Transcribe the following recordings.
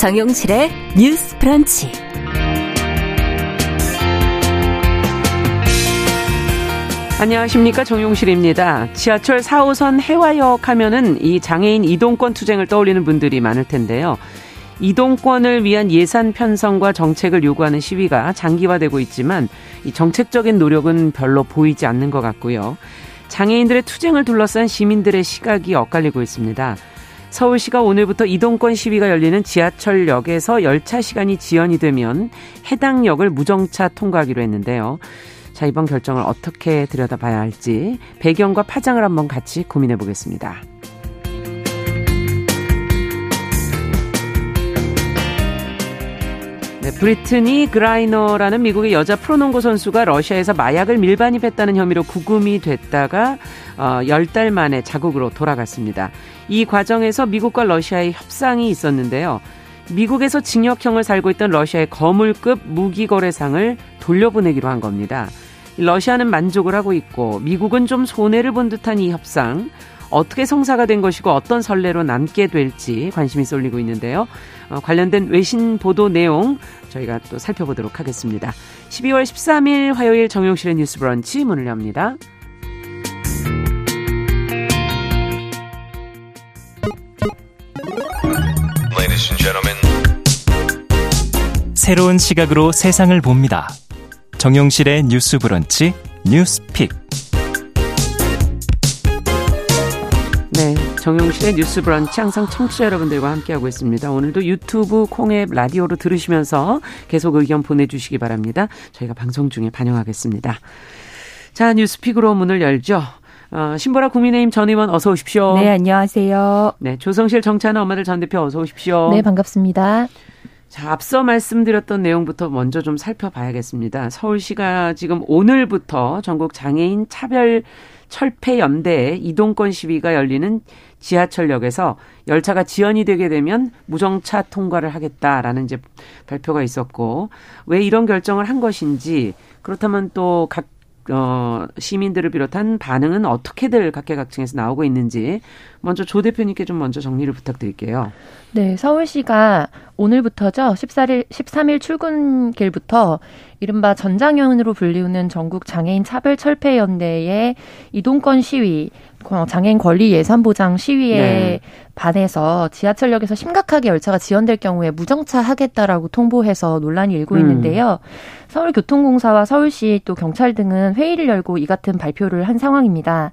정용실의 뉴스 프런치. 안녕하십니까 정용실입니다. 지하철 4호선 해화역 하면은 이 장애인 이동권 투쟁을 떠올리는 분들이 많을 텐데요. 이동권을 위한 예산 편성과 정책을 요구하는 시위가 장기화되고 있지만 이 정책적인 노력은 별로 보이지 않는 것 같고요. 장애인들의 투쟁을 둘러싼 시민들의 시각이 엇갈리고 있습니다. 서울시가 오늘부터 이동권 시위가 열리는 지하철역에서 열차 시간이 지연이 되면 해당 역을 무정차 통과하기로 했는데요. 자, 이번 결정을 어떻게 들여다봐야 할지 배경과 파장을 한번 같이 고민해 보겠습니다. 네, 브리트니 그라이너라는 미국의 여자 프로농구 선수가 러시아에서 마약을 밀반입했다는 혐의로 구금이 됐다가 어, 10달 만에 자국으로 돌아갔습니다. 이 과정에서 미국과 러시아의 협상이 있었는데요. 미국에서 징역형을 살고 있던 러시아의 거물급 무기 거래상을 돌려보내기로 한 겁니다. 러시아는 만족을 하고 있고 미국은 좀 손해를 본 듯한 이 협상 어떻게 성사가 된 것이고 어떤 선례로 남게 될지 관심이 쏠리고 있는데요. 어, 관련된 외신 보도 내용 저희가 또 살펴보도록 하겠습니다. 12월 13일 화요일 정용실의 뉴스 브런치 문을 엽니다. 새로운 시각으로 세상을 봅니다. 정용실의 뉴스 브런치 뉴스픽. 네, 정용실의 뉴스 브런치 항상 청취자 여러분들과 함께하고 있습니다. 오늘도 유튜브, 콩앱, 라디오로 들으시면서 계속 의견 보내주시기 바랍니다. 저희가 방송 중에 반영하겠습니다. 자, 뉴스픽으로 문을 열죠. 어, 신보라 국민의힘 전 의원 어서 오십시오. 네, 안녕하세요. 네, 조성실 정치하는 엄마들 전 대표 어서 오십시오. 네, 반갑습니다. 자, 앞서 말씀드렸던 내용부터 먼저 좀 살펴봐야겠습니다. 서울시가 지금 오늘부터 전국 장애인 차별 철폐 연대의 이동권 시위가 열리는 지하철역에서 열차가 지연이 되게 되면 무정차 통과를 하겠다라는 이제 발표가 있었고 왜 이런 결정을 한 것인지 그렇다면 또각 어, 시민들을 비롯한 반응은 어떻게들 각계각층에서 나오고 있는지 먼저 조 대표님께 좀 먼저 정리를 부탁드릴게요. 네, 서울시가 오늘부터죠. 14일 13일 출근길부터 이른바 전장현으로 불리우는 전국 장애인 차별 철폐 연대의 이동권 시위, 어, 장애인 권리 예산 보장 시위에 네. 반해서 지하철역에서 심각하게 열차가 지연될 경우에 무정차 하겠다라고 통보해서 논란이 일고 음. 있는데요. 서울교통공사와 서울시 또 경찰 등은 회의를 열고 이 같은 발표를 한 상황입니다.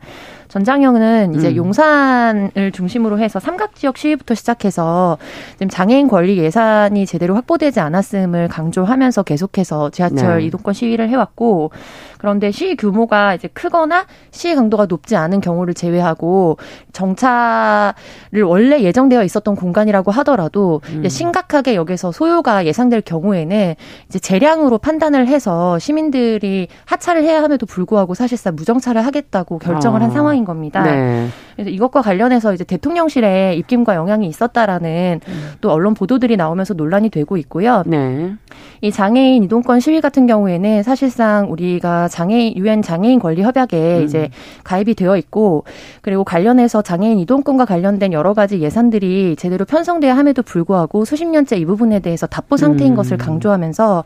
전장형은 이제 음. 용산을 중심으로 해서 삼각 지역 시위부터 시작해서 지금 장애인 권리 예산이 제대로 확보되지 않았음을 강조하면서 계속해서 지하철 네. 이동권 시위를 해왔고 그런데 시위 규모가 이제 크거나 시위 강도가 높지 않은 경우를 제외하고 정차를 원래 예정되어 있었던 공간이라고 하더라도 음. 심각하게 여기서 소요가 예상될 경우에는 이제 재량으로 판단을 해서 시민들이 하차를 해야 함에도 불구하고 사실상 무정차를 하겠다고 결정을 어. 한 상황 인 겁니다. 네. 그래서 이것과 관련해서 이제 대통령실에 입김과 영향이 있었다라는 음. 또 언론 보도들이 나오면서 논란이 되고 있고요. 네. 이 장애인 이동권 시위 같은 경우에는 사실상 우리가 장애인 유엔 장애인 권리 협약에 음. 이제 가입이 되어 있고 그리고 관련해서 장애인 이동권과 관련된 여러 가지 예산들이 제대로 편성돼야 함에도 불구하고 수십 년째 이 부분에 대해서 답보 상태인 음. 것을 강조하면서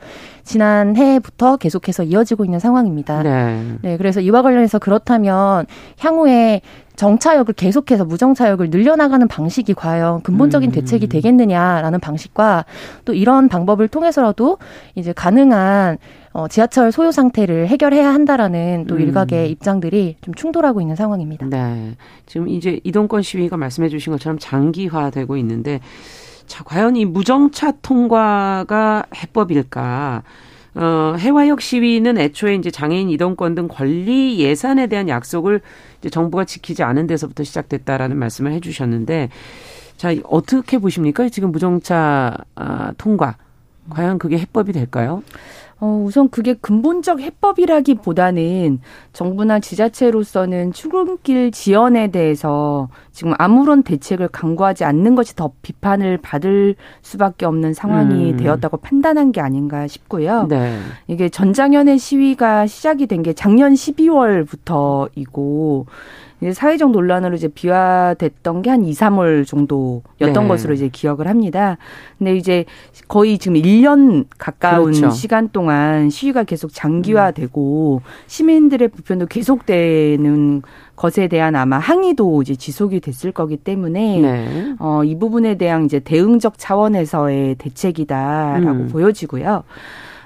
지난해부터 계속해서 이어지고 있는 상황입니다. 네. 네. 그래서 이와 관련해서 그렇다면 향후에 정차역을 계속해서 무정차역을 늘려나가는 방식이 과연 근본적인 음. 대책이 되겠느냐라는 방식과 또 이런 방법을 통해서라도 이제 가능한 어, 지하철 소요 상태를 해결해야 한다라는 또 음. 일각의 입장들이 좀 충돌하고 있는 상황입니다. 네. 지금 이제 이동권 시위가 말씀해 주신 것처럼 장기화되고 있는데 자, 과연 이 무정차 통과가 해법일까? 어, 해화역 시위는 애초에 이제 장애인 이동권 등 권리 예산에 대한 약속을 이제 정부가 지키지 않은 데서부터 시작됐다라는 말씀을 해주셨는데, 자, 어떻게 보십니까? 지금 무정차 아, 통과. 과연 그게 해법이 될까요? 어, 우선 그게 근본적 해법이라기보다는 정부나 지자체로서는 출근길 지연에 대해서 지금 아무런 대책을 강구하지 않는 것이 더 비판을 받을 수밖에 없는 상황이 음. 되었다고 판단한 게 아닌가 싶고요. 네. 이게 전장현의 시위가 시작이 된 게 작년 12월부터이고 이제 사회적 논란으로 이제 비화됐던 게 한 2, 3월 정도였던 네. 것으로 이제 기억을 합니다. 근데 이제 거의 지금 1년 가까운 그렇죠. 시간 동안 시위가 계속 장기화되고 시민들의 불편도 계속되는 것에 대한 아마 항의도 이제 지속이 됐을 거기 때문에 네. 어, 이 부분에 대한 이제 대응적 차원에서의 대책이다라고 음. 보여지고요.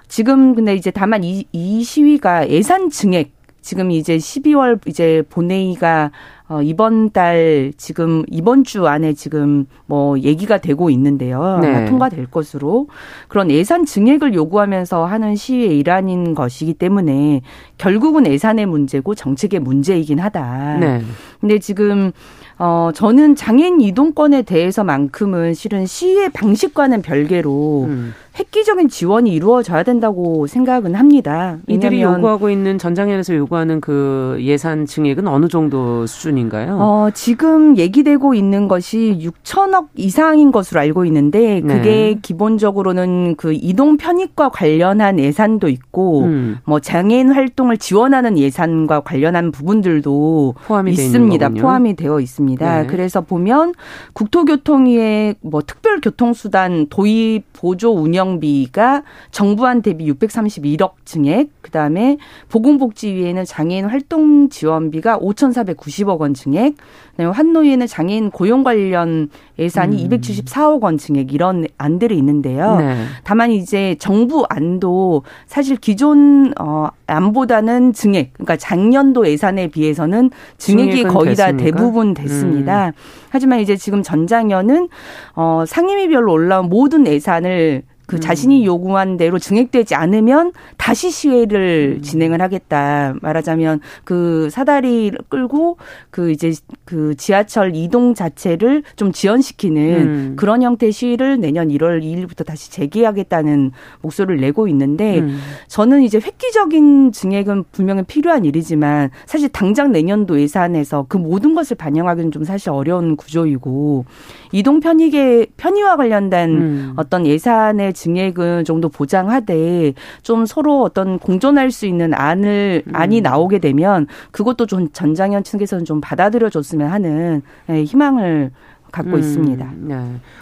지금 근데 이제 다만 이, 이 시위가 예산 증액 지금 이제 12월 이제 본회의가 어, 이번 달 지금 이번 주 안에 지금 뭐 얘기가 되고 있는데요. 네. 통과될 것으로 그런 예산 증액을 요구하면서 하는 시위의 일환인 것이기 때문에 결국은 예산의 문제고 정책의 문제이긴 하다. 네. 근데 지금 어, 저는 장애인 이동권에 대해서만큼은 실은 시위의 방식과는 별개로 음. 획기적인 지원이 이루어져야 된다고 생각은 합니다. 이들이 요구하고 있는 전장현에서 요구하는 그 예산 증액은 어느 정도 수준인가요? 어, 지금 얘기되고 있는 것이 6천억 이상인 것으로 알고 있는데 그게 네. 기본적으로는 그 이동 편익과 관련한 예산도 있고 음. 뭐 장애인 활동을 지원하는 예산과 관련한 부분들도 포함이 있습니다. 포함이 되어 있습니다. 네. 그래서 보면 국토교통위의 뭐 특별 교통수단 도입 보조 운영 운영비가 정부한 대비 631억 증액, 그다음에 보건복지위에는 장애인 활동 지원비가 5,490억 원 증액, 그다음에 환노위에는 장애인 고용 관련 예산이 음. 274억 원 증액 이런 안들이 있는데요. 네. 다만 이제 정부 안도 사실 기존 어 안보다는 증액, 그러니까 작년도 예산에 비해서는 증액이 거의 됐습니까? 다 대부분 됐습니다. 음. 하지만 이제 지금 전장현은 어 상임위별로 올라온 모든 예산을 그 음. 자신이 요구한 대로 증액되지 않으면 다시 시위를 음. 진행을 하겠다. 말하자면 그 사다리 끌고 그 이제 그 지하철 이동 자체를 좀 지연시키는 음. 그런 형태의 시위를 내년 1월 2일부터 다시 재개하겠다는 목소리를 내고 있는데 음. 저는 이제 획기적인 증액은 분명히 필요한 일이지만 사실 당장 내년도 예산에서 그 모든 것을 반영하기는 좀 사실 어려운 구조이고 이동 편익의 편의와 관련된 음. 어떤 예산의 증액은 좀 더 보장하되 좀 서로 어떤 공존할 수 있는 안을 음. 안이 나오게 되면 그것도 좀 전장현 측에서는 좀 받아들여 줬으면 하는 예, 희망을 갖고 음, 있습니다. 네.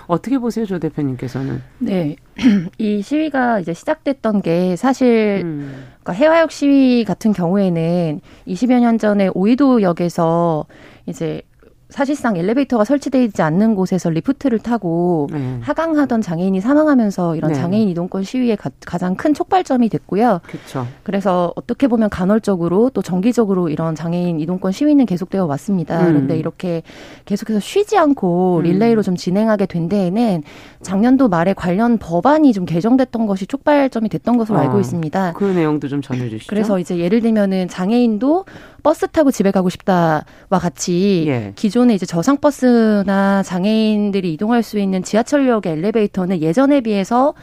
어떻게 보세요, 조 대표님께서는? 네. 이 시위가 이제 시작됐던 게 사실 음. 그러니까 해화역 시위 같은 경우에는 20여 년 전에 오이도역에서 이제 사실상 엘리베이터가 설치되어 있지 않는 곳에서 리프트를 타고 네. 하강하던 장애인이 사망하면서 이런 네. 장애인 이동권 시위의 가장 큰 촉발점이 됐고요. 그렇죠. 그래서 어떻게 보면 간헐적으로 또 정기적으로 이런 장애인 이동권 시위는 계속되어 왔습니다. 음. 그런데 이렇게 계속해서 쉬지 않고 음. 릴레이로 좀 진행하게 된 데에는 작년도 말에 관련 법안이 좀 개정됐던 것이 촉발점이 됐던 것으로 아, 알고 있습니다. 그 내용도 좀 전해주시죠. 그래서 이제 예를 들면은 장애인도 버스 타고 집에 가고 싶다와 같이 예. 기존에 이제 저상 버스나 장애인들이 이동할 수 있는 지하철역의 엘리베이터는 예전에 비해서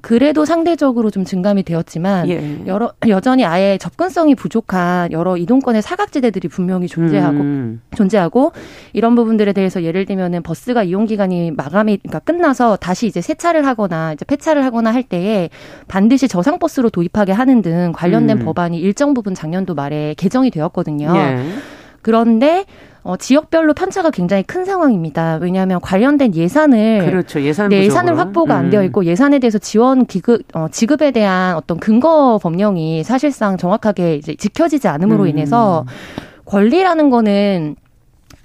그래도 상대적으로 좀 증감이 되었지만 예. 여러 여전히 아예 접근성이 부족한 여러 이동권의 사각지대들이 분명히 존재하고 음. 존재하고 이런 부분들에 대해서 예를 들면은 버스가 이용 기간이 마감이 그러니까 끝나서 다시 이제 세차를 하거나 이제 폐차를 하거나 할 때에 반드시 저상 버스로 도입하게 하는 등 관련된 음. 법안이 일정 부분 작년도 말에 개정이 되었거든요. 예. 그런데 어, 지역별로 편차가 굉장히 큰 상황입니다. 왜냐하면 관련된 예산을 그렇죠. 예산 네, 예산을 확보가 음. 안 되어 있고 예산에 대해서 지원 기급 어, 지급에 대한 어떤 근거 법령이 사실상 정확하게 이제 지켜지지 않음으로 음. 인해서 권리라는 거는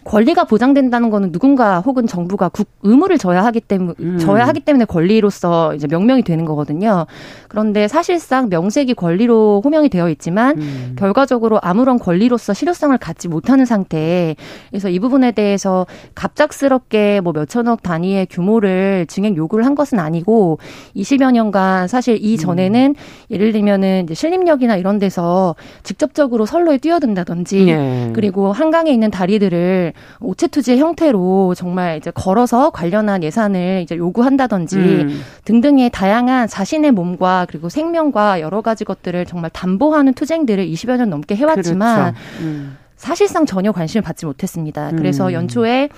권리가 보장된다는 거는 누군가 혹은 정부가 국 의무를 져야 하기 때문에 음. 져야 하기 때문에 권리로서 이제 명명이 되는 거거든요. 그런데 사실상 명색이 권리로 호명이 되어 있지만 음. 결과적으로 아무런 권리로서 실효성을 갖지 못하는 상태. 그래서 이 부분에 대해서 갑작스럽게 뭐 몇천억 단위의 규모를 증액 요구를 한 것은 아니고 20여 년간 사실 이 전에는 음. 예를 들면은 이제 신림역이나 이런 데서 직접적으로 선로에 뛰어든다든지 예. 그리고 한강에 있는 다리들을 오체 투지의 형태로 정말 이제 걸어서 관련한 예산을 이제 요구한다든지 음. 등등의 다양한 자신의 몸과 그리고 생명과 여러 가지 것들을 정말 담보하는 투쟁들을 20여 년 넘게 해왔지만 그렇죠. 음. 사실상 전혀 관심을 받지 못했습니다. 그래서 음. 연초에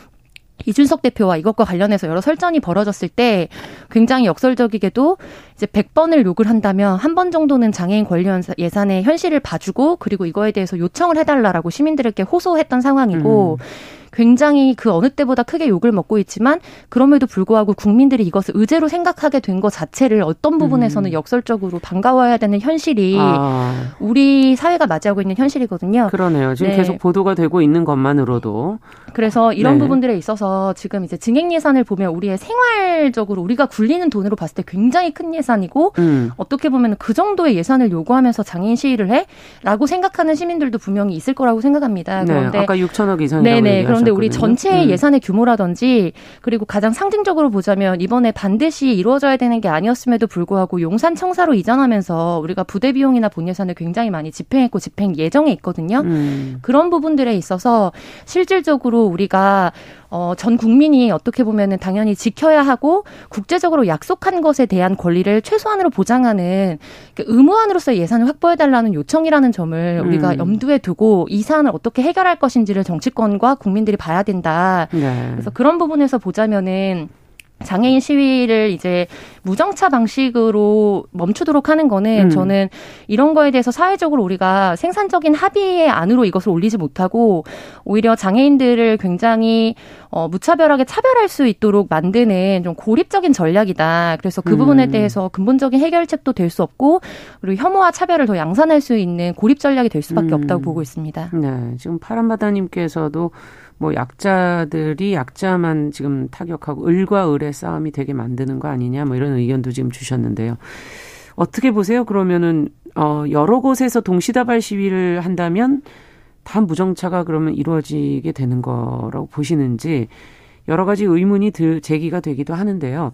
이준석 대표와 이것과 관련해서 여러 설전이 벌어졌을 때 굉장히 역설적이게도 이제 100번을 욕을 한다면 한 번 정도는 장애인 권리 예산의 현실을 봐주고 그리고 이거에 대해서 요청을 해달라라고 시민들에게 호소했던 상황이고 음. 굉장히 그 어느 때보다 크게 욕을 먹고 있지만 그럼에도 불구하고 국민들이 이것을 의제로 생각하게 된 것 자체를 어떤 부분에서는 음. 역설적으로 반가워야 되는 현실이 아. 우리 사회가 맞이하고 있는 현실이거든요. 그러네요. 지금 네. 계속 보도가 되고 있는 것만으로도 그래서 이런 네. 부분들에 있어서 지금 이제 증액 예산을 보면 우리의 생활적으로 우리가 굴리는 돈으로 봤을 때 굉장히 큰 예산이고 음. 어떻게 보면 그 정도의 예산을 요구하면서 장애인 시위를 해라고 생각하는 시민들도 분명히 있을 거라고 생각합니다. 네. 그런데 아까 6천억 이상이라고 네네. 그런데 우리 전체 음. 예산의 규모라든지 그리고 가장 상징적으로 보자면 이번에 반드시 이루어져야 되는 게 아니었음에도 불구하고 용산 청사로 이전하면서 우리가 부대 비용이나 본 예산을 굉장히 많이 집행했고 집행 예정에 있거든요. 음. 그런 부분들에 있어서 실질적으로 우리가 어, 전 국민이 어떻게 보면은 당연히 지켜야 하고 국제적으로 약속한 것에 대한 권리를 최소한으로 보장하는 그 의무안으로서 예산을 확보해달라는 요청이라는 점을 음. 우리가 염두에 두고 이 사안을 어떻게 해결할 것인지를 정치권과 국민들 이 봐야 된다. 네. 그래서 그런 부분에서 보자면은 장애인 시위를 이제 무정차 방식으로 멈추도록 하는 거는 음. 저는 이런 거에 대해서 사회적으로 우리가 생산적인 합의의 안으로 이것을 올리지 못하고 오히려 장애인들을 굉장히 어, 무차별하게 차별할 수 있도록 만드는 좀 고립적인 전략이다. 그래서 그 음. 부분에 대해서 근본적인 해결책도 될 수 없고 그리고 혐오와 차별을 더 양산할 수 있는 고립 전략이 될 수밖에 음. 없다고 보고 있습니다. 네, 지금 파란바다님께서도 뭐 약자들이 약자만 지금 타격하고 을과 을의 싸움이 되게 만드는 거 아니냐 뭐 이런 의견도 지금 주셨는데요. 어떻게 보세요? 그러면은 어 여러 곳에서 동시다발 시위를 한다면 다 무정차가 그러면 이루어지게 되는 거라고 보시는지 여러 가지 의문이 들 제기가 되기도 하는데요.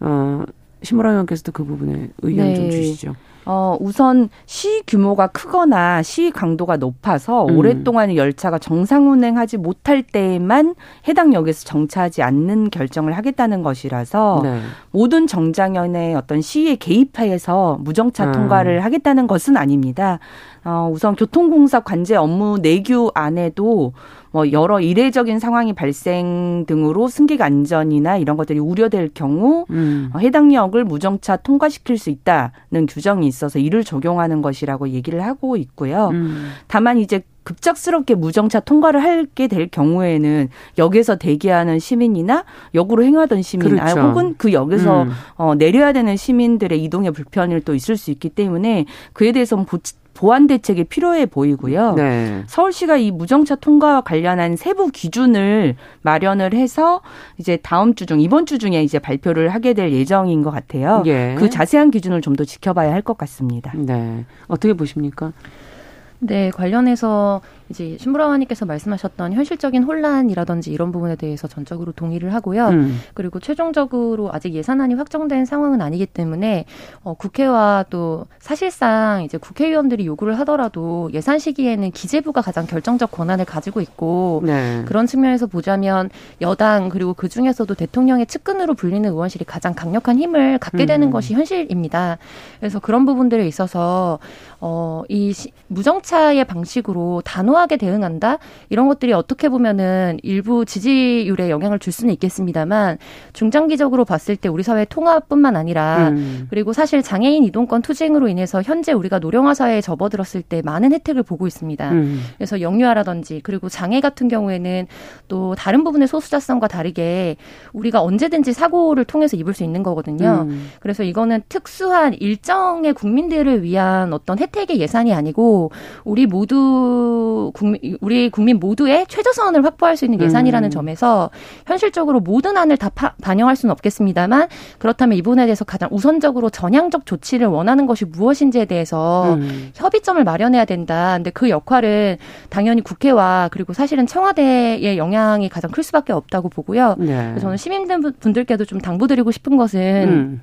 어 신무라 의원께서도 그 부분에 의견 네. 좀 주시죠. 어, 우선 시 규모가 크거나 시 강도가 높아서 음. 오랫동안 열차가 정상 운행하지 못할 때에만 해당 역에서 정차하지 않는 결정을 하겠다는 것이라서 네. 모든 정장연의 어떤 시위에 개입하여서 무정차 음. 통과를 하겠다는 것은 아닙니다. 어, 우선 교통공사 관제 업무 내규 안에도 뭐 여러 이례적인 상황이 발생 등으로 승객 안전이나 이런 것들이 우려될 경우 음. 어, 해당 역을 무정차 통과시킬 수 있다는 규정이 있어서 이를 적용하는 것이라고 얘기를 하고 있고요. 음. 다만 이제 급작스럽게 무정차 통과를 하게 될 경우에는 역에서 대기하는 시민이나 역으로 행하던 시민, 아, 그렇죠. 아, 혹은 그 역에서 음. 어, 내려야 되는 시민들의 이동에 불편이 또 있을 수 있기 때문에 그에 대해서는 보 완 대책이 필요해 보이고요. 네. 서울시가 이 무정차 통과와 관련한 세부 기준을 마련을 해서 이제 다음 주 중 이번 주 중에 이제 발표를 하게 될 예정인 것 같아요. 예. 그 자세한 기준을 좀 더 지켜봐야 할 것 같습니다. 네. 어떻게 보십니까? 네, 관련해서 이제 신부라와님께서 말씀하셨던 현실적인 혼란이라든지 이런 부분에 대해서 전적으로 동의를 하고요. 음. 그리고 최종적으로 아직 예산안이 확정된 상황은 아니기 때문에 어, 국회와 또 사실상 이제 국회의원들이 요구를 하더라도 예산 시기에는 기재부가 가장 결정적 권한을 가지고 있고 네. 그런 측면에서 보자면 여당 그리고 그 중에서도 대통령의 측근으로 불리는 의원실이 가장 강력한 힘을 갖게 되는 음. 것이 현실입니다. 그래서 그런 부분들에 있어서 어, 이 시, 무정차의 방식으로 단호 단호하게 대응한다 이런 것들이 어떻게 보면은 일부 지지율에 영향을 줄 수는 있겠습니다만 중장기적으로 봤을 때 우리 사회 통합뿐만 아니라 음. 그리고 사실 장애인 이동권 투쟁으로 인해서 현재 우리가 노령화 사회에 접어들었을 때 많은 혜택을 보고 있습니다. 음. 그래서 영유아라든지 그리고 장애 같은 경우에는 또 다른 부분의 소수자성과 다르게 우리가 언제든지 사고를 통해서 입을 수 있는 거거든요. 음. 그래서 이거는 특수한 일정의 국민들을 위한 어떤 혜택의 예산이 아니고 우리 모두 국민, 우리 국민 모두의 최저선을 확보할 수 있는 예산이라는 음. 점에서 현실적으로 모든 안을 다 파, 반영할 수는 없겠습니다만 그렇다면 이 부분에 대해서 가장 우선적으로 전향적 조치를 원하는 것이 무엇인지에 대해서 음. 협의점을 마련해야 된다. 근데 그 역할은 당연히 국회와 그리고 사실은 청와대의 영향이 가장 클 수밖에 없다고 보고요. 네. 저는 시민분들께도 좀 당부드리고 싶은 것은 음.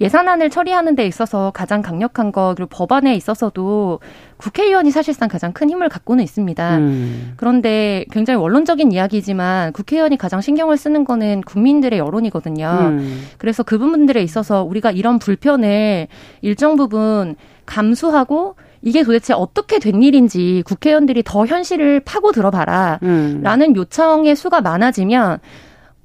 예산안을 처리하는 데 있어서 가장 강력한 거 그리고 법안에 있어서도 국회의원이 사실상 가장 큰 힘을 갖고는 있습니다. 음. 그런데 굉장히 원론적인 이야기지만 국회의원이 가장 신경을 쓰는 거는 국민들의 여론이거든요. 음. 그래서 그 부분들에 있어서 우리가 이런 불편을 일정 부분 감수하고 이게 도대체 어떻게 된 일인지 국회의원들이 더 현실을 파고 들어봐라. 음. 라는 요청의 수가 많아지면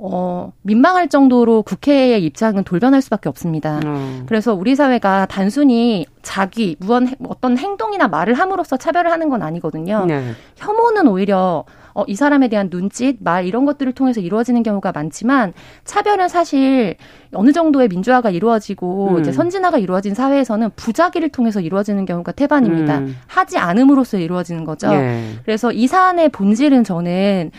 어, 민망할 정도로 국회의 입장은 돌변할 수밖에 없습니다. 음. 그래서 우리 사회가 단순히 자기, 무언, 어떤 행동이나 말을 함으로써 차별을 하는 건 아니거든요. 네. 혐오는 오히려 어, 이 사람에 대한 눈짓, 말 이런 것들을 통해서 이루어지는 경우가 많지만 차별은 사실 어느 정도의 민주화가 이루어지고 음. 이제 선진화가 이루어진 사회에서는 부작위를 통해서 이루어지는 경우가 태반입니다. 음. 하지 않음으로써 이루어지는 거죠. 네. 그래서 이 사안의 본질은 저는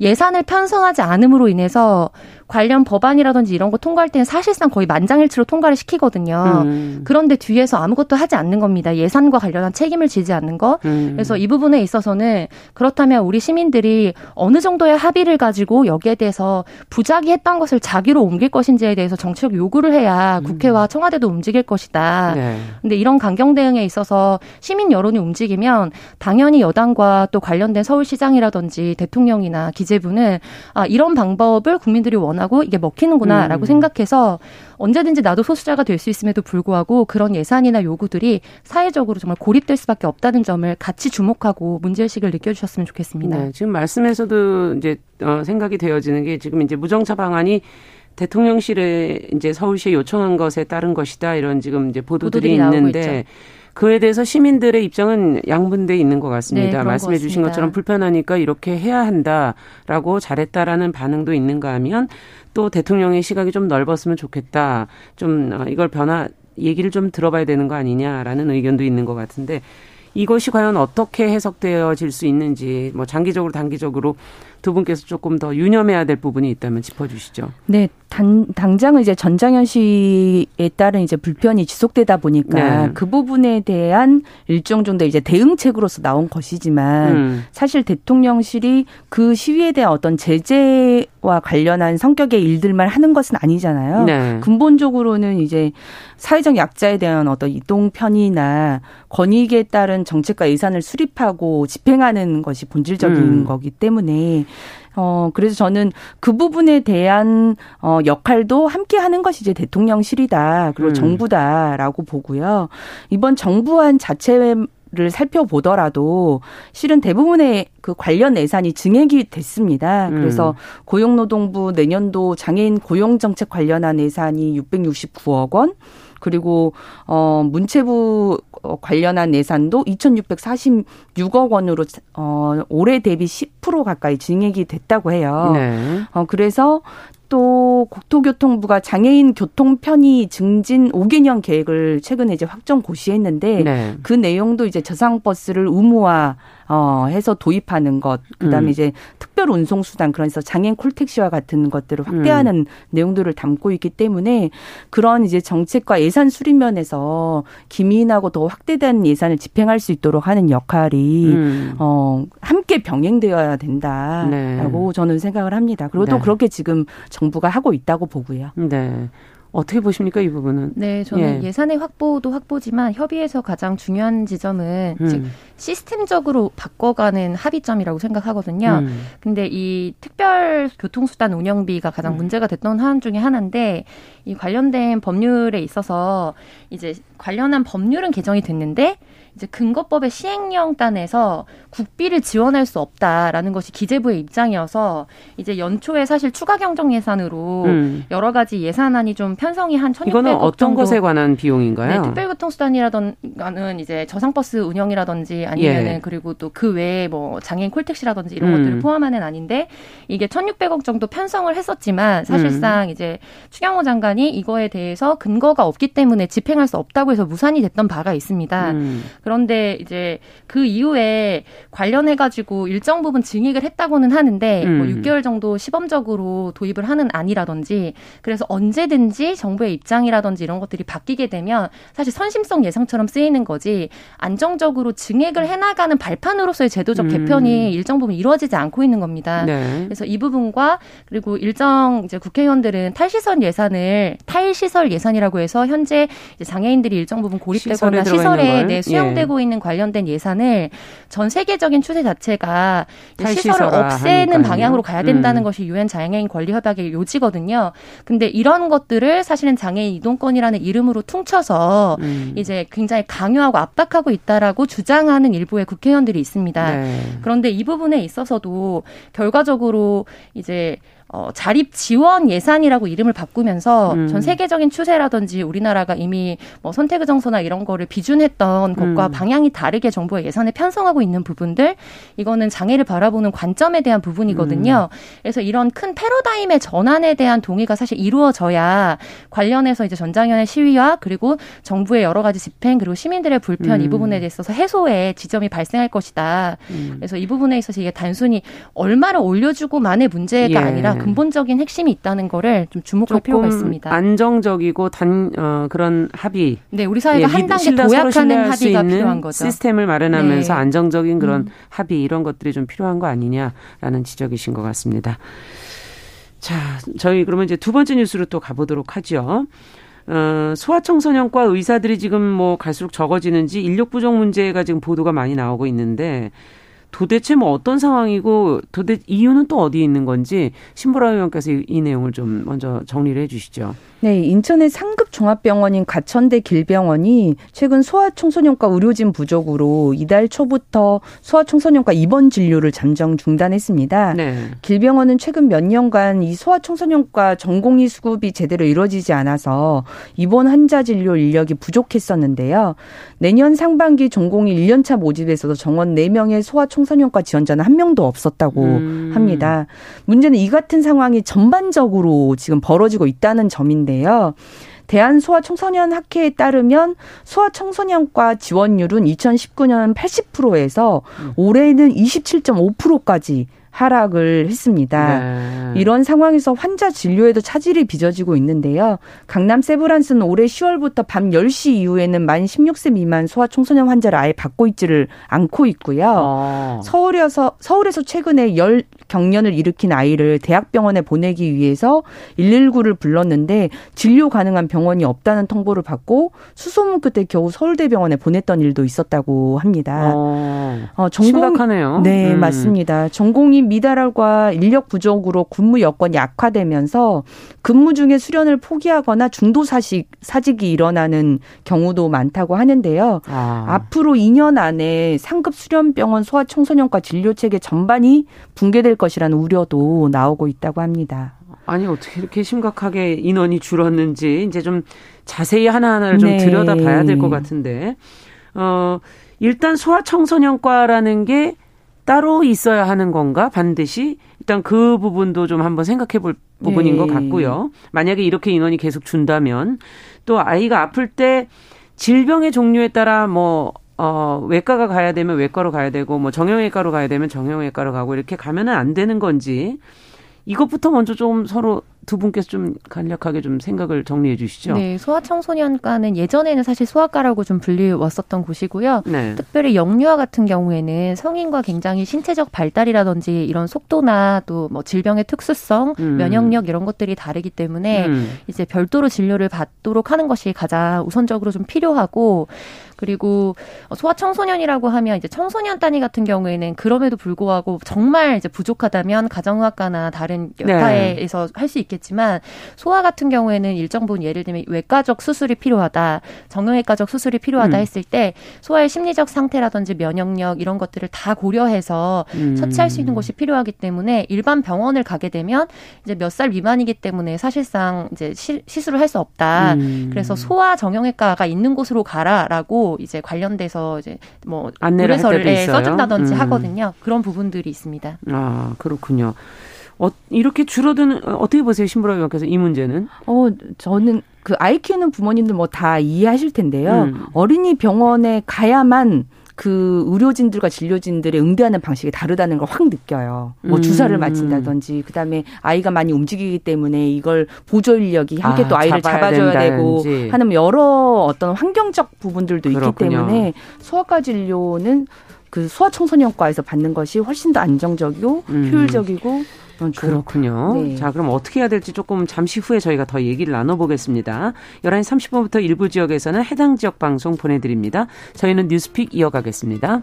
예산을 편성하지 않음으로 인해서 관련 법안이라든지 이런 거 통과할 때는 사실상 거의 만장일치로 통과를 시키거든요. 음. 그런데 뒤에서 아무것도 하지 않는 겁니다. 예산과 관련한 책임을 지지 않는 거. 음. 그래서 이 부분에 있어서는 그렇다면 우리 시민들이 어느 정도의 합의를 가지고 여기에 대해서 부작위했던 것을 자기로 옮길 것인지에 대해서 정치적 요구를 해야 음. 국회와 청와대도 움직일 것이다. 네. 근데 이런 강경 대응에 있어서 시민 여론이 움직이면 당연히 여당과 또 관련된 서울시장이라든지 대통령이나 기재부는 아 이런 방법을 국민들이 원하 원 하고 이게 먹히는구나라고 음. 생각해서 언제든지 나도 소수자가 될 수 있음에도 불구하고 그런 예산이나 요구들이 사회적으로 정말 고립될 수밖에 없다는 점을 같이 주목하고 문제의식을 느껴주셨으면 좋겠습니다. 네, 지금 말씀에서도 이제 어, 생각이 되어지는 게 지금 이제 무정차 방안이 대통령실에 이제 서울시에 요청한 것에 따른 것이다 이런 지금 이제 보도들이, 보도들이 있는데 그에 대해서 시민들의 입장은 양분돼 있는 것 같습니다. 네, 말씀해 것 주신 것처럼 불편하니까 이렇게 해야 한다라고 잘했다라는 반응도 있는가 하면 또 대통령의 시각이 좀 넓었으면 좋겠다. 좀 어, 이걸 변화 얘기를 좀 들어봐야 되는 거 아니냐라는 의견도 있는 것 같은데 이것이 과연 어떻게 해석되어질 수 있는지 뭐 장기적으로 단기적으로 두 분께서 조금 더 유념해야 될 부분이 있다면 짚어주시죠. 네, 단, 당장은 이제 전장현 씨에 따른 이제 불편이 지속되다 보니까 네. 그 부분에 대한 일정 정도 이제 대응책으로서 나온 것이지만 음. 사실 대통령실이 그 시위에 대한 어떤 제재와 관련한 성격의 일들만 하는 것은 아니잖아요. 네. 근본적으로는 이제 사회적 약자에 대한 어떤 이동 편의나 권익에 따른 정책과 예산을 수립하고 집행하는 것이 본질적인 음. 거기 때문에 어, 그래서 저는 그 부분에 대한 어, 역할도 함께 하는 것이 이제 대통령실이다. 그리고 음. 정부다라고 보고요. 이번 정부안 자체 를 살펴보더라도 실은 대부분의 그 관련 예산이 증액이 됐습니다. 음. 그래서 고용노동부 내년도 장애인 고용 정책 관련한 예산이 669억 원, 그리고 어 문체부 관련한 예산도 2,646억 원으로 어 올해 대비 10% 가까이 증액이 됐다고 해요. 네. 어 그래서 또 국토교통부가 장애인 교통 편의 증진 5개년 계획을 최근에 이제 확정 고시했는데 네. 그 내용도 이제 저상 버스를 의무화 어, 해서 도입하는 것, 그 다음에 음. 이제 특별 운송 수단, 그래서 장애인 콜택시와 같은 것들을 확대하는 음. 내용들을 담고 있기 때문에 그런 이제 정책과 예산 수립면에서 기민하고 더 확대된 예산을 집행할 수 있도록 하는 역할이, 음. 어, 함께 병행되어야 된다라고 네. 저는 생각을 합니다. 그리고 네. 또 그렇게 지금 정부가 하고 있다고 보고요. 네. 어떻게 보십니까 이 부분은? 네, 저는 예. 산의 확보도 확보지만 협의에서 가장 중요한 지점은 음. 즉 시스템적으로 바꿔가는 합의점이라고 생각하거든요. 음. 근데 이 특별 교통수단 운영비가 가장 음. 문제가 됐던 사안 중에 하나인데 이 관련된 법률에 있어서 이제 관련한 법률은 개정이 됐는데 이제 근거법의 시행령 단에서 국비를 지원할 수 없다라는 것이 기재부의 입장이어서 이제 연초에 사실 추가 경정 예산으로 음. 여러 가지 예산안이 좀 편성이 한 1,600억 이거는 어떤 정도. 것에 관한 비용인가요? 네, 특별교통수단이라던가는 이제 저상버스 운영이라든지 아니면은 예. 그리고 또 그 외에 뭐 장애인 콜택시라든지 이런 음. 것들을 포함하는 아닌데 이게 1,600억 정도 편성을 했었지만 사실상 음. 이제 추경호 장관이 이거에 대해서 근거가 없기 때문에 집행할 수 없다고 해서 무산이 됐던 바가 있습니다. 음. 그런데 이제 그 이후에 관련해 가지고 일정 부분 증액을 했다고는 하는데 뭐 음. 뭐 6개월 정도 시범적으로 도입을 하는 안이라든지 그래서 언제든지 정부의 입장이라든지 이런 것들이 바뀌게 되면 사실 선심성 예상처럼 쓰이는 거지 안정적으로 증액을 해나가는 발판으로서의 제도적 음. 개편이 일정 부분 이루어지지 않고 있는 겁니다. 네. 그래서 이 부분과 그리고 일정 이제 국회의원들은 탈시설 예산을 탈시설 예산이라고 해서 현재 이제 장애인들이 일정 부분 고립되거나 시설에, 시설에 네, 수용 사용되고 예. 있는 관련된 예산을 전 세계 적인 추세 자체가 시설을 없애는 하니까요. 방향으로 가야 된다는 음. 것이 유엔 장애인 권리 협약의 요지거든요. 근데 이런 것들을 사실은 장애인 이동권이라는 이름으로 퉁쳐서 음. 이제 굉장히 강요하고 압박하고 있다라고 주장하는 일부의 국회의원들이 있습니다. 네. 그런데 이 부분에 있어서도 결과적으로 이제 어, 자립 지원 예산이라고 이름을 바꾸면서 음. 전 세계적인 추세라든지 우리나라가 이미 뭐 선택의 정서나 이런 거를 비준했던 것과 음. 방향이 다르게 정부의 예산을 편성하고 있는 부분들 이거는 장애를 바라보는 관점에 대한 부분이거든요. 음. 그래서 이런 큰 패러다임의 전환에 대한 동의가 사실 이루어져야 관련해서 이제 전장현의 시위와 그리고 정부의 여러 가지 집행 그리고 시민들의 불편 이 음. 부분에 대해서 해소의 지점이 발생할 것이다. 음. 그래서 이 부분에 있어서 이게 단순히 얼마를 올려주고만의 문제가 예. 아니라 근본적인 핵심이 있다는 거를 좀 주목할 필요가 있습니다. 안정적이고 단 어, 그런 합의. 네, 우리 사회가 예, 한 단계 도약하는 합의가 필요한 거죠. 시스템을 마련하면서 네. 안정적인 그런 음. 합의 이런 것들이 좀 필요한 거 아니냐라는 지적이신 것 같습니다. 자, 저희 그러면 이제 두 번째 뉴스로 또 가보도록 하죠. 어, 소아청소년과 의사들이 지금 뭐 갈수록 적어지는지 인력 부족 문제가 지금 보도가 많이 나오고 있는데 도대체 뭐 어떤 상황이고 도대체 이유는 또 어디에 있는 건지 신보라 의원께서 이, 이 내용을 좀 먼저 정리를 해 주시죠. 네, 인천의 상급 종합병원인 가천대 길병원이 최근 소아청소년과 의료진 부족으로 이달 초부터 소아청소년과 입원 진료를 잠정 중단했습니다. 네. 길병원은 최근 몇 년간 이 소아청소년과 전공의 수급이 제대로 이루어지지 않아서 입원 환자 진료 인력이 부족했었는데요. 내년 상반기 전공의 1년차 모집에서도 정원 4명의 소아청 소년과 지원자는 한 명도 없었다고 음. 합니다. 문제는 이 같은 상황이 전반적으로 지금 벌어지고 있다는 점인데 있는데요. 대한 소아 청소년 학회에 따르면 소아 청소년과 지원율은 2019년 80%에서 음. 올해는 27.5%까지 하락을 했습니다. 네. 이런 상황에서 환자 진료에도 차질이 빚어지고 있는데요. 강남 세브란스는 올해 10월부터 밤 10시 이후에는 만 16세 미만 소아 청소년 환자를 아예 받고 있지를 않고 있고요. 어. 서울에서 서울에서 최근에 열 경련을 일으킨 아이를 대학병원에 보내기 위해서 119를 불렀는데 진료 가능한 병원이 없다는 통보를 받고 수소문 끝에 겨우 서울대병원에 보냈던 일도 있었다고 합니다. 어. 어 전공 심각하네요. 네, 음. 맞습니다. 전공이 인員미달과 인력 부족으로 근무 여건이 악화되면서 근무 중에 수련을 포기하거나 중도 사식 사직이 일어나는 경우도 많다고 하는데요. 아. 앞으로 2년 안에 상급 수련병원 소아 청소년과 진료 체계 전반이 붕괴될 것이라는 우려도 나오고 있다고 합니다. 아니 어떻게 이렇게 심각하게 인원이 줄었는지 이제 좀 자세히 하나하나를 좀 네. 들여다봐야 될 것 같은데 어 일단 소아청소년과라는 게 따로 있어야 하는 건가 반드시 일단 그 부분도 좀 한번 생각해 볼 부분인 네. 것 같고요. 만약에 이렇게 인원이 계속 준다면 또 아이가 아플 때 질병의 종류에 따라 뭐 어, 외과가 가야 되면 외과로 가야 되고, 뭐, 정형외과로 가야 되면 정형외과로 가고, 이렇게 가면은 안 되는 건지, 이것부터 먼저 좀 서로 두 분께서 좀 간략하게 좀 생각을 정리해 주시죠. 네, 소아청소년과는 예전에는 사실 소아과라고 좀 불리웠었던 곳이고요. 네. 특별히 영유아 같은 경우에는 성인과 굉장히 신체적 발달이라든지 이런 속도나 또 뭐 질병의 특수성, 음. 면역력 이런 것들이 다르기 때문에 음. 이제 별도로 진료를 받도록 하는 것이 가장 우선적으로 좀 필요하고 그리고 소아 청소년이라고 하면 이제 청소년 단위 같은 경우에는 그럼에도 불구하고 정말 이제 부족하다면 가정의학과나 다른 여타에서 네. 할수 있겠지만 소아 같은 경우에는 일정 부분 예를 들면 외과적 수술이 필요하다, 정형외과적 수술이 필요하다 음. 했을 때 소아의 심리적 상태라든지 면역력 이런 것들을 다 고려해서 음. 처치할 수 있는 곳이 필요하기 때문에 일반 병원을 가게 되면 이제 몇 살 미만이기 때문에 사실상 이제 시, 시술을 할 수 없다. 음. 그래서 소아 정형외과가 있는 곳으로 가라라고 이제 관련돼서 이제 뭐 안내를 써준다든지 음. 하거든요. 그런 부분들이 있습니다. 아 그렇군요. 어, 이렇게 줄어드는 어, 어떻게 보세요, 신부라 의원께서 이 문제는? 어, 저는 그 아이 키우는 부모님들 뭐 다 이해하실 텐데요. 음. 어린이 병원에 가야만 그 의료진들과 진료진들의 응대하는 방식이 다르다는 걸 확 느껴요. 뭐 음. 주사를 맞힌다든지 그다음에 아이가 많이 움직이기 때문에 이걸 보조 인력이 함께 아, 또 아이를 잡아줘야 되고 하는 여러 어떤 환경적 부분들도 그렇군요. 있기 때문에 소아과 진료는 그 소아청소년과에서 받는 것이 훨씬 더 안정적이고 음. 효율적이고 그렇군요. 네. 자, 그럼 어떻게 해야 될지 조금 잠시 후에 저희가 더 얘기를 나눠보겠습니다. 11시 30분부터 일부 지역에서는 해당 지역 방송 보내드립니다. 저희는 뉴스픽 이어가겠습니다.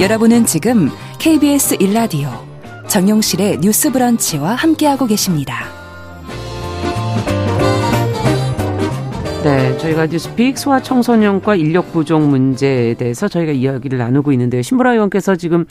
여러분은 지금 KBS 일라디오 정용실의 뉴스 브런치와 함께하고 계십니다. 네, 저희가 뉴스픽 소아청소년과 인력 부족 문제에 대해서 저희가 이야기를 나누고 있는데요. 신보라 의원께서 지금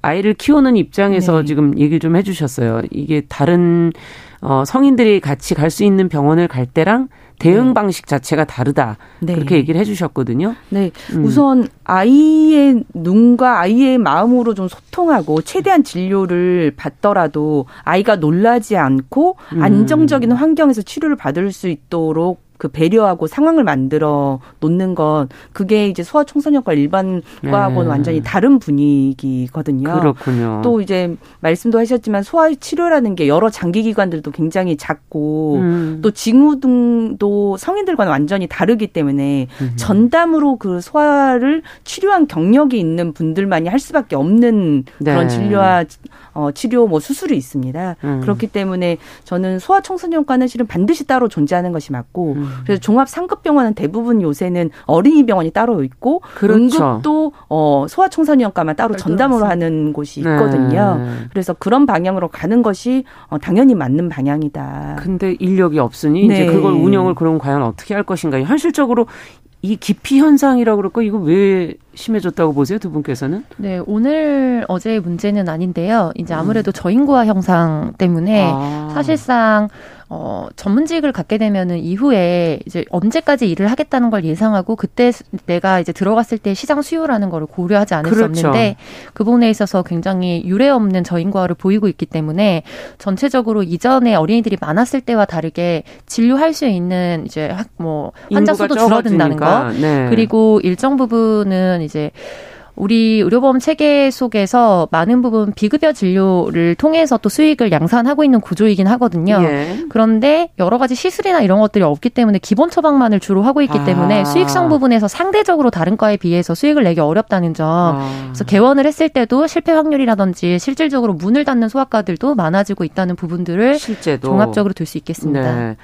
아이를 키우는 입장에서 네. 지금 얘기를 좀 해주셨어요. 이게 다른 어, 성인들이 같이 갈 수 있는 병원을 갈 때랑 대응 네. 방식 자체가 다르다. 네. 그렇게 얘기를 해주셨거든요. 네. 음. 우선 아이의 눈과 아이의 마음으로 좀 소통하고 최대한 진료를 받더라도 아이가 놀라지 않고 음. 안정적인 환경에서 치료를 받을 수 있도록 그 배려하고 상황을 만들어 놓는 건 그게 이제 소아 청소년과 일반과하고는 네. 완전히 다른 분위기거든요. 그렇군요. 또 이제 말씀도 하셨지만 소아 치료라는 게 여러 장기 기관들도 굉장히 작고 음. 또 징후 등도 성인들과는 완전히 다르기 때문에 음. 전담으로 그 소아를 치료한 경력이 있는 분들만이 할 수밖에 없는 그런 네. 진료와 어, 치료 뭐 수술이 있습니다. 음. 그렇기 때문에 저는 소아청소년과는 실은 반드시 따로 존재하는 것이 맞고 음. 그래서 종합 상급병원은 대부분 요새는 어린이 병원이 따로 있고 그렇죠. 응급도 어, 소아청소년과만 따로 전담으로 하는 곳이 있거든요. 네. 그래서 그런 방향으로 가는 것이 어, 당연히 맞는 방향이다. 근데 인력이 없으니 네. 이제 그걸 운영을 그럼 과연 어떻게 할 것인가? 현실적으로 이 기피 현상이라고 그럴까 이거 왜 심해졌다고 보세요 두 분께서는? 네 오늘 어제의 문제는 아닌데요. 이제 아무래도 저인구화 형상 때문에 아. 사실상 어, 전문직을 갖게 되면은 이후에 이제 언제까지 일을 하겠다는 걸 예상하고 그때 내가 이제 들어갔을 때 시장 수요라는 거를 고려하지 않을 그렇죠. 수 없는데 그 부분에 있어서 굉장히 유례 없는 저인구화를 보이고 있기 때문에 전체적으로 이전에 어린이들이 많았을 때와 다르게 진료할 수 있는 이제 뭐 환자 수도 줄어든다는 거 네. 그리고 일정 부분은 이제 우리 의료보험 체계 속에서 많은 부분 비급여 진료를 통해서 또 수익을 양산하고 있는 구조이긴 하거든요. 예. 그런데 여러 가지 시술이나 이런 것들이 없기 때문에 기본 처방만을 주로 하고 있기 아. 때문에 수익성 부분에서 상대적으로 다른 과에 비해서 수익을 내기 어렵다는 점. 아. 그래서 개원을 했을 때도 실패 확률이라든지 실질적으로 문을 닫는 소아과들도 많아지고 있다는 부분들을 실제도. 종합적으로 들 수 있겠습니다. 네.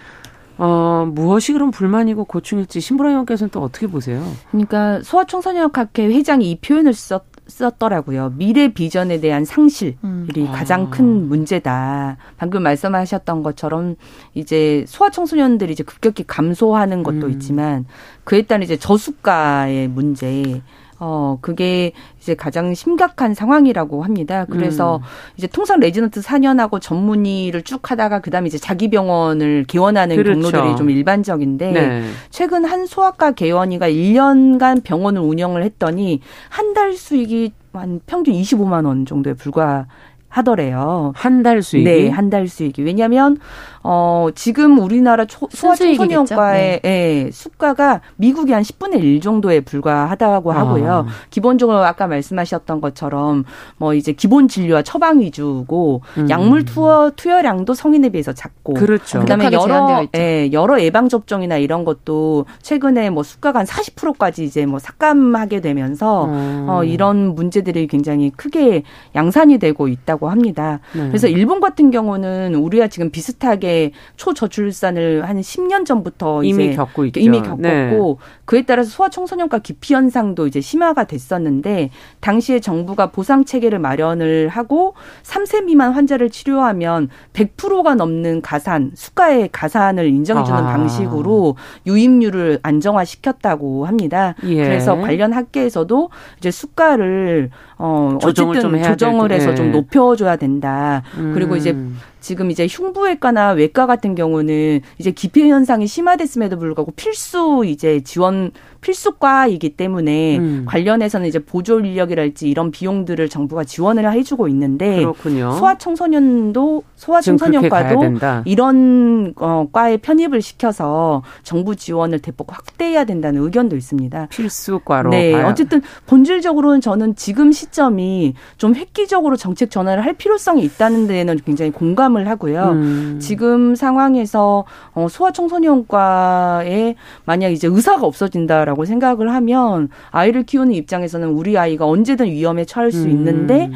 어, 무엇이 그럼 불만이고 고충일지 신보라 의원께서는 또 어떻게 보세요? 그러니까 소아청소년학회 회장이 이 표현을 썼 썼더라고요. 미래 비전에 대한 상실이 음. 가장 아. 큰 문제다. 방금 말씀하셨던 것처럼 이제 소아 청소년들이 이제 급격히 감소하는 것도 음. 있지만 그에 따른 이제 저수가의 문제, 어, 그게 이제 가장 심각한 상황이라고 합니다. 그래서 음. 이제 통상 레지던트 4년하고 전문의를 쭉 하다가 그다음에 이제 자기 병원을 개원하는 그렇죠. 경로들이 좀 일반적인데 네. 최근 한 소아과 개원이가 1년간 병원을 운영을 했더니 한 달 수익이 한 평균 25만 원 정도에 불과 하더래요. 한 달 수익이? 네, 한 달 수익이. 왜냐하면 어 지금 우리나라 소아청소년과의 네. 예, 수가가 미국이 한 10분의 1 정도에 불과하다고 하고요. 아. 기본적으로 아까 말씀하셨던 것처럼 뭐 이제 기본 진료와 처방 위주고 음. 약물 투여 투여량도 성인에 비해서 작고 그렇죠. 그다음에 여러 예, 여러 예방 접종이나 이런 것도 최근에 뭐 수가가 한 40%까지 이제 뭐 삭감하게 되면서 음. 어 이런 문제들이 굉장히 크게 양산이 되고 있다. 있다고 합니다. 네. 그래서 일본 같은 경우는 우리가 지금 비슷하게 초저출산을 한 10년 전부터 이미 겪고 있죠. 이미 겪었고 네. 그에 따라서 소아청소년과 기피 현상도 이제 심화가 됐었는데 당시에 정부가 보상 체계를 마련을 하고 3세 미만 환자를 치료하면 100%가 넘는 가산, 수가의 가산을 인정해 주는 아. 방식으로 유입률을 안정화시켰다고 합니다. 예. 그래서 관련 학계에서도 이제 수가를 어 어쨌든 조정을 해서 좀 높여 줘야 된다. 음. 그리고 이제 지금 이제 흉부외과나 외과 같은 경우는 이제 기피 현상이 심화됐음에도 불구하고 필수 이제 지원 필수과이기 때문에 음. 관련해서는 이제 보조 인력이랄지 이런 비용들을 정부가 지원을 해주고 있는데 그렇군요. 소아청소년도 소아청소년과도 이런 어, 과에 편입을 시켜서 정부 지원을 대폭 확대해야 된다는 의견도 있습니다. 필수과로. 네, 봐야. 어쨌든 본질적으로는 저는 지금 시점이 좀 획기적으로 정책 전환을 할 필요성이 있다는 데에는 굉장히 공감을 공감을 하고요. 음. 지금 상황에서 어, 소아청소년과에 만약 이제 의사가 없어진다라고 생각을 하면 아이를 키우는 입장에서는 우리 아이가 언제든 위험에 처할 수 음. 있는데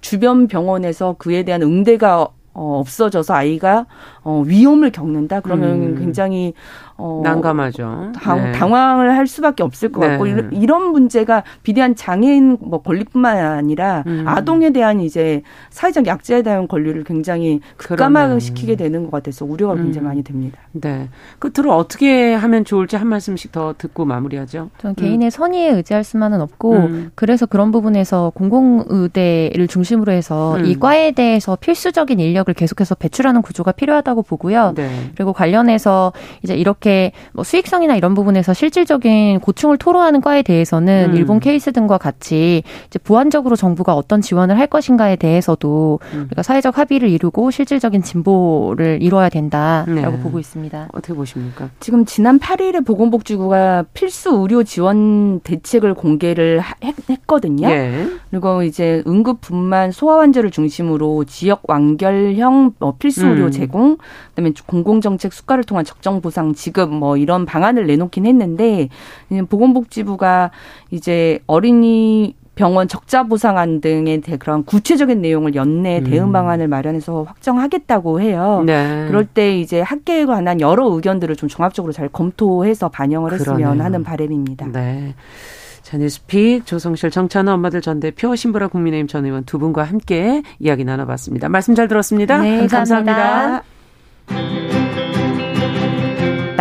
주변 병원에서 그에 대한 응대가 어, 없어져서 아이가 어, 위험을 겪는다. 그러면 음. 굉장히 어, 난감하죠. 당, 네. 당황을 할 수밖에 없을 것 같고 네. 이런, 이런 문제가 비대한 장애인 뭐 권리뿐만 아니라 음. 아동에 대한 이제 사회적 약자에 대한 권리를 굉장히 극감화시키게 되는 것 같아서 우려가 굉장히 음. 많이 됩니다. 네. 끝으로 어떻게 하면 좋을지 한 말씀씩 더 듣고 마무리하죠. 전 개인의 선의에 의지할 수만은 없고 음. 그래서 그런 부분에서 공공의대를 중심으로 해서 음. 이 과에 대해서 필수적인 인력을 계속해서 배출하는 구조가 필요하다고 보고요. 네. 그리고 관련해서 이제 이렇게 뭐 수익성이나 이런 부분에서 실질적인 고충을 토로하는 과에 대해서는 음. 일본 케이스 등과 같이 이제 보완적으로 정부가 어떤 지원을 할 것인가에 대해서도 음. 우리가 사회적 합의를 이루고 실질적인 진보를 이뤄야 된다라고 네. 보고 있습니다. 어떻게 보십니까? 지금 지난 8일에 보건복지부가 필수 의료 지원 대책을 공개를 하- 했, 했거든요. 예. 그리고 이제 응급 분만 소아 환자를 중심으로 지역 완결형 뭐 필수 의료 음. 제공, 그다음에 공공정책 수가를 통한 적정 보상 지급 뭐 이런 방안을 내놓긴 했는데 이제 보건복지부가 이제 어린이 병원 적자 보상안 등의 대- 그런 구체적인 내용을 연내 음. 대응 방안을 마련해서 확정하겠다고 해요. 네. 그럴 때 이제 학계에 관한 여러 의견들을 좀 종합적으로 잘 검토해서 반영을 했으면 그러네요. 하는 바람입니다. 네. 자, 뉴스픽 조성실 정찬호 엄마들 전 대표 신보라 국민의힘 전 의원 두 분과 함께 이야기 나눠봤습니다. 말씀 잘 들었습니다. 네, 감사합니다.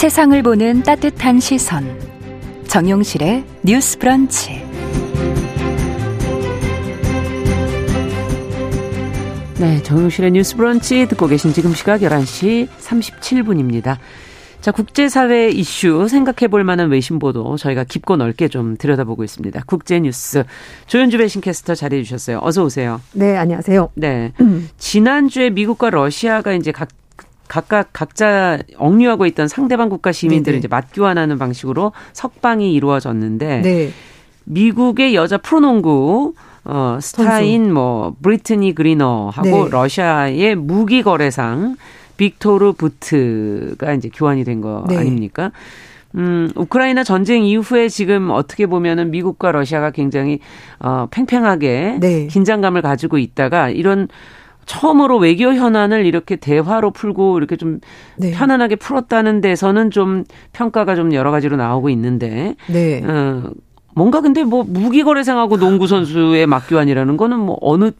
세상을 보는 따뜻한 시선. 정용실의 뉴스 브런치. 네, 정용실의 뉴스 브런치 듣고 계신 지금 시각 11시 37분입니다. 자, 국제사회 이슈 생각해 볼 만한 외신 보도 저희가 깊고 넓게 좀 들여다보고 있습니다. 국제뉴스 조현주 배신캐스터 자리해 주셨어요. 어서 오세요. 네, 안녕하세요. 네. 지난주에 미국과 러시아가 이제 각 각각 각자 억류하고 있던 상대방 국가 시민들을 네네. 이제 맞교환하는 방식으로 석방이 이루어졌는데 네. 미국의 여자 프로농구 어 스타인 뭐 브리트니 그리너하고 네. 러시아의 무기 거래상 빅토르 부트가 이제 교환이 된거 네. 아닙니까? 음, 우크라이나 전쟁 이후에 지금 어떻게 보면은 미국과 러시아가 굉장히 어 팽팽하게 네. 긴장감을 가지고 있다가 이런 처음으로 외교 현안을 이렇게 대화로 풀고 이렇게 좀 네. 편안하게 풀었다는 데서는 좀 평가가 좀 여러 가지로 나오고 있는데 네. 어, 뭔가 근데 뭐 무기 거래상하고 농구 선수의 맞교환이라는 거는 뭐 어느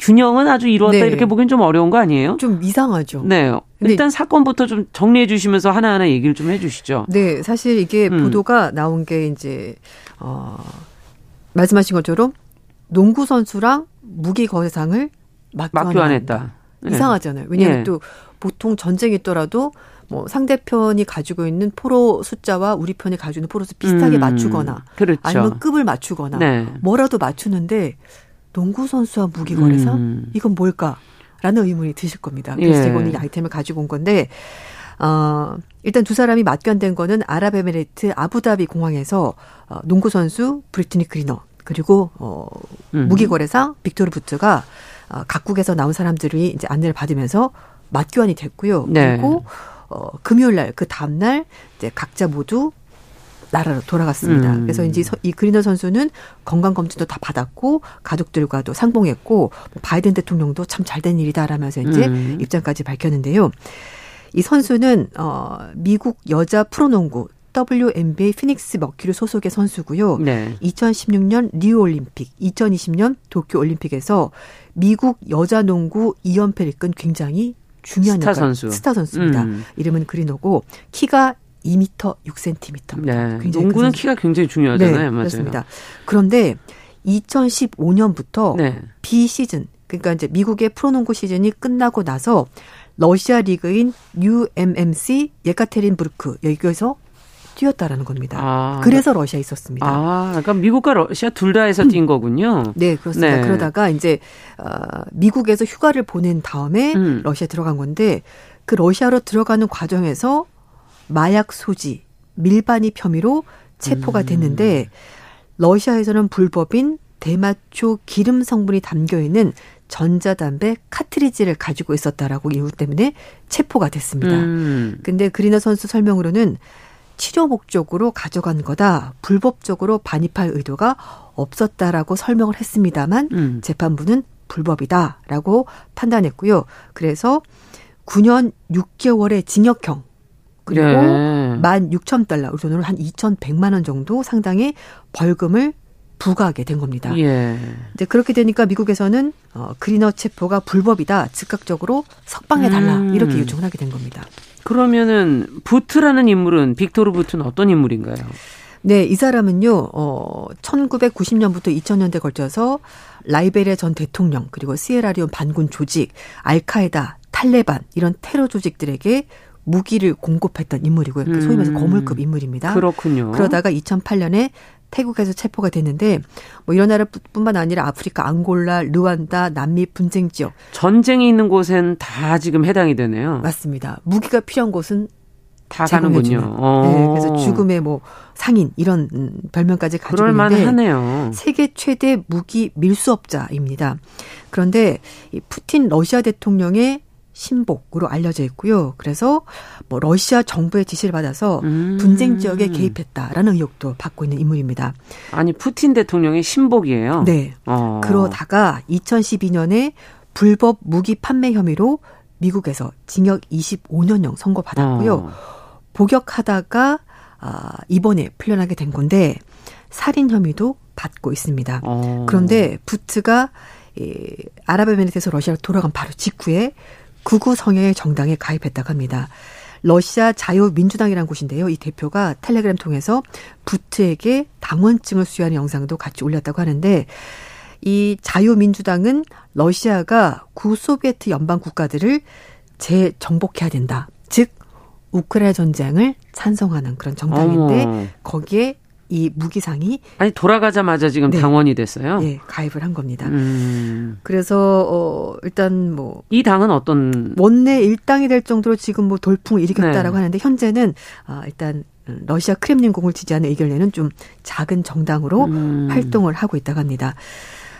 균형은 아주 이루었다 네. 이렇게 보기엔 좀 어려운 거 아니에요? 좀 이상하죠. 네. 일단 사건부터 좀 정리해 주시면서 하나하나 얘기를 좀 해 주시죠. 네, 사실 이게 음. 보도가 나온 게 이제 어 말씀하신 것처럼 농구 선수랑 무기 거래상을 맞교환을 맞교환했다. 네. 이상하잖아요. 왜냐하면 예. 또 보통 전쟁이 있더라도 뭐 상대편이 가지고 있는 포로 숫자와 우리 편이 가지고 있는 포로 수 비슷하게 음, 맞추거나 그렇죠. 아니면 급을 맞추거나 네. 뭐라도 맞추는데 농구 선수와 무기 거래상 음. 이건 뭘까? 라는 의문이 드실 겁니다. 그래서 예. 오늘 이 아이템을 가지고 온 건데, 어, 일단 두 사람이 맞견된 거는 아랍에미레이트 아부다비 공항에서 어, 농구 선수 브리트니 그리너 그리고 어, 음. 무기 거래상 빅토르 부트가 어, 각국에서 나온 사람들이 이제 안내를 받으면서 맞교환이 됐고요. 네. 그리고 어, 금요일 날 그 다음 날 이제 각자 모두 나라로 돌아갔습니다. 음. 그래서 이제 서- 이 그리너 선수는 건강 검진도 다 받았고 가족들과도 상봉했고 뭐 바이든 대통령도 참 잘된 일이다라면서 이제 음. 입장까지 밝혔는데요. 이 선수는 어 미국 여자 프로농구 WNBA 피닉스 머큐리 소속의 선수고요. 네. 2016년 리우 올림픽, 2020년 도쿄 올림픽에서 미국 여자 농구 2연패를 이끈 굉장히 중요한 스타 역할, 선수. 스타 선수입니다. 음. 이름은 그리너고 키가 2m 6cm입니다. 네. 굉장히 큰 농구는. 키가 굉장히 중요하잖아요. 네, 맞아요. 그렇습니다. 그런데 2015년부터 네. 비시즌 그러니까 이제 미국의 프로농구 시즌이 끝나고 나서 러시아 리그인 UMMC 예카테린부르크 여기에서 뛰었다라는 겁니다. 아, 그래서 러시아에 있었습니다. 아, 그러니까 미국과 러시아 둘다 해서 뛴 거군요. 네, 그렇습니다. 네. 그러다가 이제 어, 미국에서 휴가를 보낸 다음에 음. 러시아에 들어간 건데 그 러시아로 들어가는 과정에서 마약 소지, 밀반입 혐의로 체포가 음. 됐는데 러시아에서는 불법인 대마초 기름 성분이 담겨 있는 전자담배 카트리지를 가지고 있었다라고 이유 때문에 체포가 됐습니다. 음. 근데 그리너 선수 설명으로는 치료 목적으로 가져간 거다. 불법적으로 반입할 의도가 없었다라고 설명을 했습니다만 음. 재판부는 불법이다라고 판단했고요. 그래서 9년 6개월의 징역형 그리고 네. 16,000달러, 우리 돈으로 한 2,100만 원 정도 상당의 벌금을 부과하게 된 겁니다. 예. 이제 그렇게 되니까 미국에서는 어, 그리너 체포가 불법이다. 즉각적으로 석방해 달라. 음. 이렇게 요청을 하게 된 겁니다. 그러면은 부트라는 인물은 빅토르 부트는 어떤 인물인가요? 네, 이 사람은요, 어, 1990년부터 2000년대 걸쳐서 라이베리아 전 대통령, 그리고 시에라리온 반군 조직, 알카에다, 탈레반, 이런 테러 조직들에게 무기를 공급했던 인물이고요. 그러니까 소위 말해서 음. 거물급 인물입니다. 그렇군요. 그러다가 2008년에 태국에서 체포가 됐는데 뭐 이런 나라뿐만 아니라 아프리카 앙골라, 르완다, 남미 분쟁 지역 전쟁이 있는 곳엔 다 지금 해당이 되네요. 맞습니다. 무기가 필요한 곳은 다. 가는군요. 어. 네, 그래서 죽음의 뭐 상인 이런 음, 별명까지 가지고 그럴 있는데 만하네요. 세계 최대 무기 밀수업자입니다. 그런데 이 푸틴 러시아 대통령의 신복으로 알려져 있고요. 그래서 뭐 러시아 정부의 지시를 받아서 음. 분쟁 지역에 개입했다라는 의혹도 받고 있는 인물입니다. 아니 푸틴 대통령의 신복이에요. 네. 어. 그러다가 2012년에 불법 무기 판매 혐의로 미국에서 징역 25년형 선고 받았고요. 어. 복역하다가 아, 이번에 풀려나게 된 건데 살인 혐의도 받고 있습니다. 어. 그런데 부트가 이 아랍에미리트에서 러시아로 돌아간 바로 직후에 극우 성향의 정당에 가입했다고 합니다. 러시아 자유민주당이라는 곳인데요. 이 대표가 텔레그램 통해서 부트에게 당원증을 수여하는 영상도 같이 올렸다고 하는데 이 자유민주당은 러시아가 구소비에트 연방 국가들을 재정복해야 된다. 즉 우크라이나 전쟁을 찬성하는 그런 정당인데. 거기에 이 무기상이 아니 돌아가자마자 지금 네. 당원이 됐어요. 예, 가입을 한 겁니다. 음. 그래서 어 일단 뭐 이 당은 어떤 원내 일당이 될 정도로 지금 뭐 돌풍을 일으켰다라고 네. 하는데 현재는 아 일단 러시아 크렘린궁을 지지하는 의견내는 좀 작은 정당으로 음. 활동을 하고 있다고 합니다.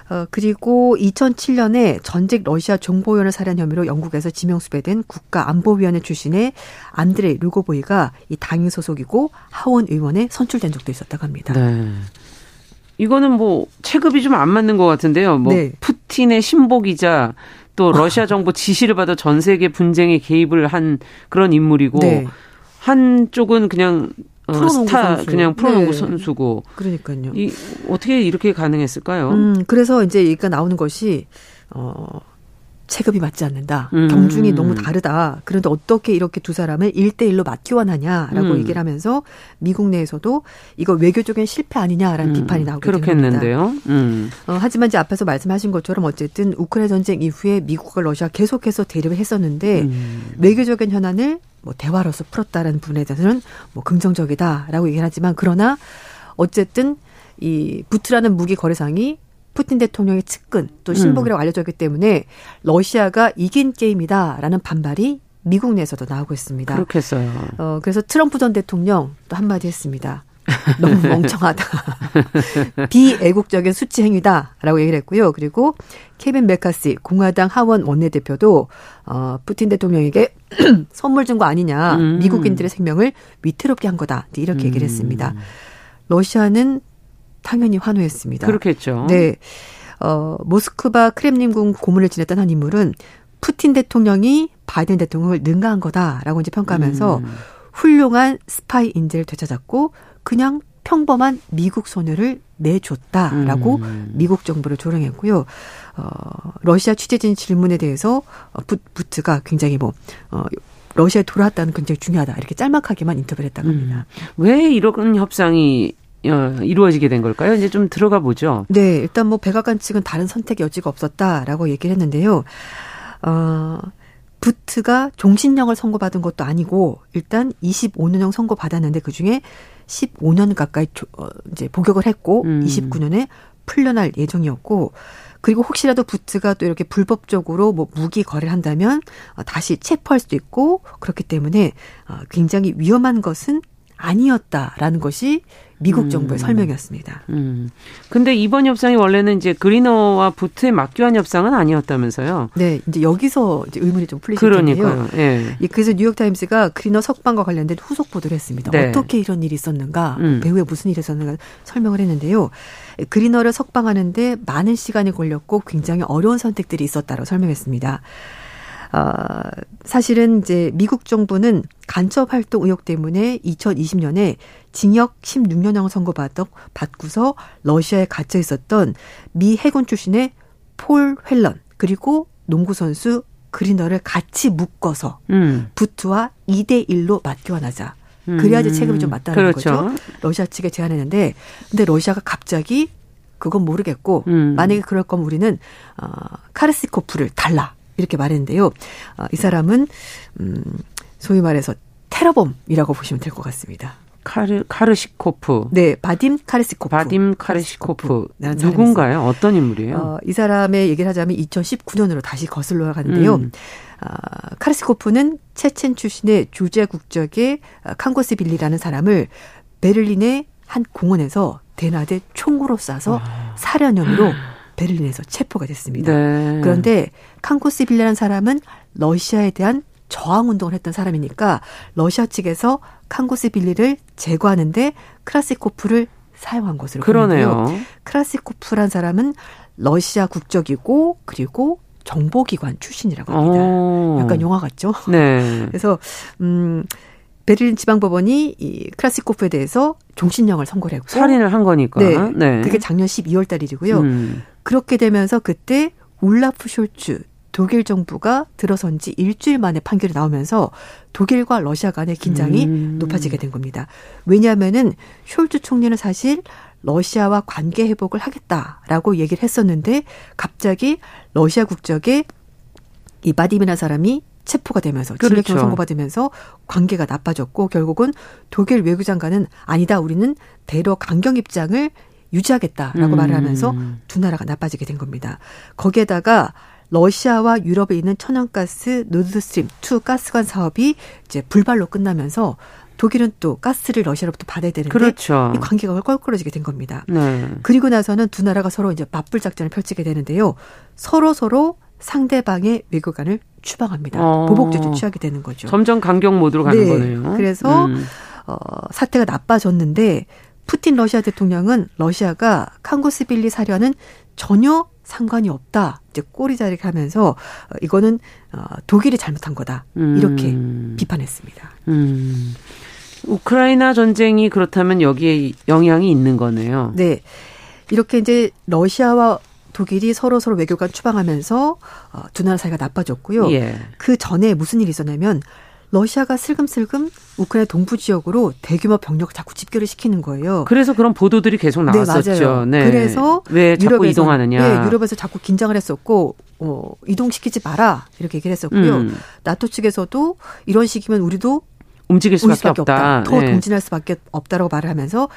어, 그리고 2007년에 전직 러시아 정보위원을 살해한 혐의로 영국에서 지명수배된 국가안보위원회 출신의 안드레이 루고보이가 이 당인 소속이고 하원 의원에 선출된 적도 있었다고 합니다. 네. 이거는 뭐 체급이 좀 안 맞는 것 같은데요. 뭐 네. 푸틴의 신복이자 또 러시아 정부 지시를 받아 전 세계 분쟁에 개입을 한 그런 인물이고 네. 한쪽은 그냥 어, 프로농구 스타 선수. 그냥 프로농구 네. 선수고 그러니까요. 이 어떻게 이렇게 가능했을까요? 음, 그래서 이제 얘기가 나오는 것이 어 체급이 맞지 않는다. 음. 경중이 너무 다르다. 그런데 어떻게 이렇게 두 사람을 1대1로 맞교환하냐라고 음. 얘기를 하면서 미국 내에서도 이거 외교적인 실패 아니냐라는 비판이 나오게. 음, 그렇겠는데요. 음. 어, 하지만 이제 앞에서 말씀하신 것처럼 어쨌든 우크라이나 전쟁 이후에 미국과 러시아 계속해서 대립을 했었는데 음. 외교적인 현안을 뭐 대화로서 풀었다라는 부분에 대해서는 뭐 긍정적이다라고 얘기를 하지만 그러나 어쨌든 이 부트라는 무기 거래상이 푸틴 대통령의 측근 또 신복이라고 알려져 있기 때문에 러시아가 이긴 게임이다라는 반발이 미국 내에서도 나오고 있습니다. 그렇겠어요. 어, 그래서 트럼프 전 대통령 또 한마디 했습니다. 너무 멍청하다. 비애국적인 수치 행위다라고 얘기를 했고요. 그리고 케빈 메카시 공화당 하원 원내대표도 어, 푸틴 대통령에게 선물 준 거 아니냐. 음. 미국인들의 생명을 위태롭게 한 거다. 이렇게 얘기를 했습니다. 러시아는 당연히 환호했습니다. 그렇겠죠. 네. 어, 모스크바 크렘린궁 고문을 지냈던 한 인물은 푸틴 대통령이 바이든 대통령을 능가한 거다라고 이제 평가하면서 음. 훌륭한 스파이 인재를 되찾았고 그냥 평범한 미국 소녀를 내줬다라고 음. 미국 정부를 조롱했고요. 어, 러시아 취재진 질문에 대해서 어, 부, 부트가 굉장히 뭐 어, 러시아에 돌아왔다는 굉장히 중요하다 이렇게 짤막하게만 인터뷰를 했다고 합니다. 왜 이런 협상이 어, 이루어지게 된 걸까요? 이제 좀 들어가 보죠. 네, 일단 뭐 백악관 측은 다른 선택 여지가 없었다라고 얘기를 했는데요. 어, 부트가 종신형을 선고받은 것도 아니고 일단 25년형 선고받았는데 그 중에 15년 가까이 조, 어, 이제 복역을 했고 음. 29년에 풀려날 예정이었고 그리고 혹시라도 부트가 또 이렇게 불법적으로 뭐 무기 거래를 한다면 어, 다시 체포할 수도 있고 그렇기 때문에 어, 굉장히 위험한 것은 아니었다라는 것이 미국 음. 정부의 설명이었습니다. 음. 근데 이번 협상이 원래는 이제 그리너와 부트의 막교환 협상은 아니었다면서요? 네, 이제 여기서 이제 의문이 좀 텐데요. 그러니까요. 예. 예, 그래서 뉴욕타임스가 그리너 석방과 관련된 후속 보도를 했습니다. 네. 어떻게 이런 일이 있었는가, 음. 배후에 무슨 일이 있었는가 설명을 했는데요. 그리너를 석방하는데 많은 시간이 걸렸고 굉장히 어려운 선택들이 있었다고 설명했습니다. 아, 사실은 이제 미국 정부는 간첩 활동 의혹 때문에 2020년에 징역 16년형을 선고받고 받고서 러시아에 갇혀 있었던 미 해군 출신의 폴 헬런 그리고 농구 선수 그리너를 같이 묶어서 음. 부트와 2대 1로 맞교환하자. 그래야지 책임이 좀 맞다는 그렇죠. 거죠. 러시아 측에 제안했는데 근데 러시아가 갑자기 그건 모르겠고 음. 만약에 그럴 거면 우리는 어 카르시코프를 달라 이렇게 말했는데요. 어, 이 사람은 음 소위 말해서 테러범이라고 보시면 될 것 같습니다. 카르 카르시코프. 네, 바딤 카르시코프. 바딤 카르시코프. 사람이 누군가요? 어떤 인물이에요? 어, 이 사람의 얘기를 하자면 2019년으로 다시 거슬러 가는데요. 음. 아, 카르시코프는 체첸 출신의 조지아 국적의 아, 칸고스빌리라는 사람을 베를린의 한 공원에서 대낮에 총으로 쏴서 살해한 혐의로 베를린에서 체포가 됐습니다. 네. 그런데 칸코스빌리라는 사람은 러시아에 대한 저항 운동을 했던 사람이니까 러시아 측에서 칸코스빌리를 제거하는데 크라시코프를 사용한 것으로 그러네요. 보이고요. 크라시코프란 사람은 러시아 국적이고 그리고 정보기관 출신이라고 합니다. 어. 약간 영화 같죠? 네. 그래서 음 베를린 지방법원이 이 크라시코프에 대해서 종신형을 선고를 했고 살인을 한 거니까. 네. 네. 그게 작년 12월 달이고요. 음. 그렇게 되면서 그때 울라프 숄츠 독일 정부가 들어선 지 일주일 만에 판결이 나오면서 독일과 러시아 간의 긴장이 음. 높아지게 된 겁니다. 왜냐하면은 숄츠 총리는 사실 러시아와 관계 회복을 하겠다라고 얘기를 했었는데 갑자기 러시아 국적의 이 바딤이란 사람이 체포가 되면서 징역형 그렇죠. 선고받으면서 관계가 나빠졌고 결국은 독일 외교장관은 아니다 우리는 대러 강경 입장을 유지하겠다라고 음. 말을 하면서 두 나라가 나빠지게 된 겁니다. 거기에다가 러시아와 유럽에 있는 천연가스 노드스트림 2 가스관 사업이 이제 불발로 끝나면서 독일은 또 가스를 러시아로부터 받아야 되는데 그렇죠. 이 관계가 껄끄러지게 된 겁니다. 네. 그리고 나서는 두 나라가 서로 이제 맞불 작전을 펼치게 되는데요. 서로 서로 상대방의 외교관을 추방합니다. 어. 보복 조치 취하게 되는 거죠. 점점 강경 모드로 가는 네. 거네요. 그래서 음. 어, 사태가 나빠졌는데 푸틴 러시아 대통령은 러시아가 칸고스빌리 사려는 전혀 상관이 없다. 이제 꼬리자리게 하면서 어, 이거는 어, 독일이 잘못한 거다. 이렇게 음. 비판했습니다. 음. 우크라이나 전쟁이 그렇다면 여기에 영향이 있는 거네요. 네. 이렇게 이제 러시아와 독일이 서로 서로 외교관 추방하면서 어, 두 나라 사이가 나빠졌고요. 예. 그 전에 무슨 일이 있었냐면 러시아가 슬금슬금 우크라이나 동부 지역으로 대규모 병력을 자꾸 집결을 시키는 거예요. 그래서 그런 보도들이 계속 네, 나왔었죠. 맞아요. 네. 그래서 왜 자꾸 유럽에서, 이동하느냐. 네, 유럽에서 자꾸 긴장을 했었고 어, 이동시키지 마라 이렇게 얘기를 했었고요. 음. 나토 측에서도 이런 식이면 우리도 움직일 올 수밖에, 수밖에 없다. 없다. 더 네. 동진할 수밖에 없다라고 말을 하면서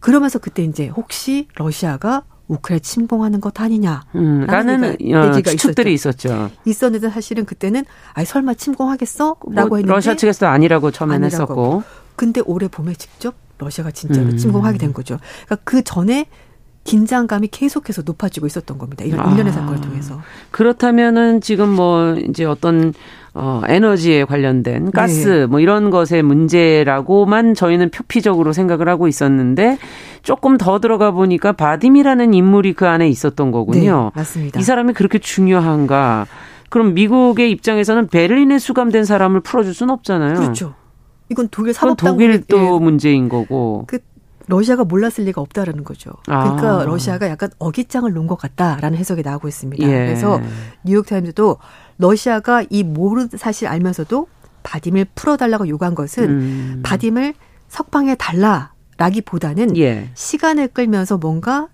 그러면서 그때 이제 혹시 러시아가 우크라이나 침공하는 것 아니냐 음, 라는 어, 추측들이 있었죠. 있었는데 사실은 그때는 아이 설마 침공하겠어?라고 뭐 했는데 러시아 측에서 아니라고 처음엔 아니라고 했었고. 근데 올해 봄에 직접 러시아가 진짜로 음. 침공하게 된 거죠. 그러니까 그 전에 긴장감이 계속해서 높아지고 있었던 겁니다. 이런 아. 일련의 사건을 통해서. 그렇다면은 지금 뭐 이제 어떤 어 에너지에 관련된 가스 네. 뭐 이런 것의 문제라고만 저희는 표피적으로 생각을 하고 있었는데 조금 더 들어가 보니까 바딤이라는 인물이 그 안에 있었던 거군요. 네, 맞습니다. 이 사람이 그렇게 중요한가? 그럼 미국의 입장에서는 베를린에 수감된 사람을 풀어줄 수는 없잖아요. 그렇죠. 이건 독일 사법당국의 독일 또 예, 문제인 거고. 그 러시아가 몰랐을 리가 없다라는 거죠. 그러니까 아. 러시아가 약간 어깃장을 놓은 것 같다라는 해석이 나오고 있습니다. 예. 그래서 뉴욕타임즈도 러시아가 이 모르 사실 알면서도 바딤을 풀어달라고 요구한 것은 음. 바딤을 석방해 달라라기보다는 예. 시간을 끌면서 뭔가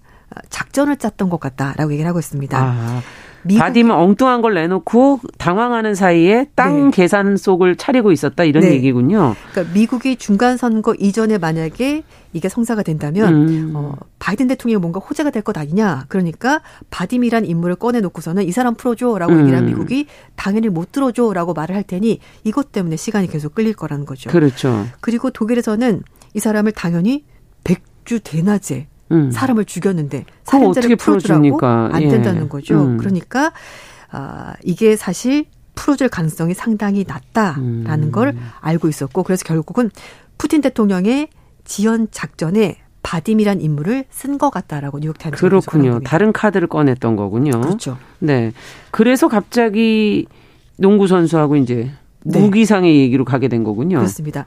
작전을 짰던 것 같다라고 얘기를 하고 있습니다. 아. 미국- 바딤은 엉뚱한 걸 내놓고 당황하는 사이에 땅 네. 계산 속을 차리고 있었다 이런 네. 얘기군요. 그러니까 미국이 중간 선거 이전에 만약에 이게 성사가 된다면 음. 어, 바이든 대통령이 뭔가 호재가 될 것 아니냐. 그러니까 바딤이란 인물을 꺼내놓고서는 이 사람 풀어줘라고 음. 얘기를 한 미국이 당연히 못 들어줘라고 말을 할 테니 이것 때문에 시간이 계속 끌릴 거라는 거죠. 그렇죠. 그리고 독일에서는 이 사람을 당연히 백주 대낮에 음. 사람을 죽였는데 살인죄를 풀어주라고? 안 예. 된다는 거죠. 음. 그러니까 아, 이게 사실 풀어줄 가능성이 상당히 낮다라는 음. 걸 알고 있었고 그래서 결국은 푸틴 대통령의 지연 작전에 바딤이란 인물을 쓴 것 같다라고 뉴욕 타임스 그렇군요. 다른 카드를 꺼냈던 거군요. 그렇죠. 네. 그래서 갑자기 농구 선수하고 이제 네. 무기상의 얘기로 가게 된 거군요. 그렇습니다.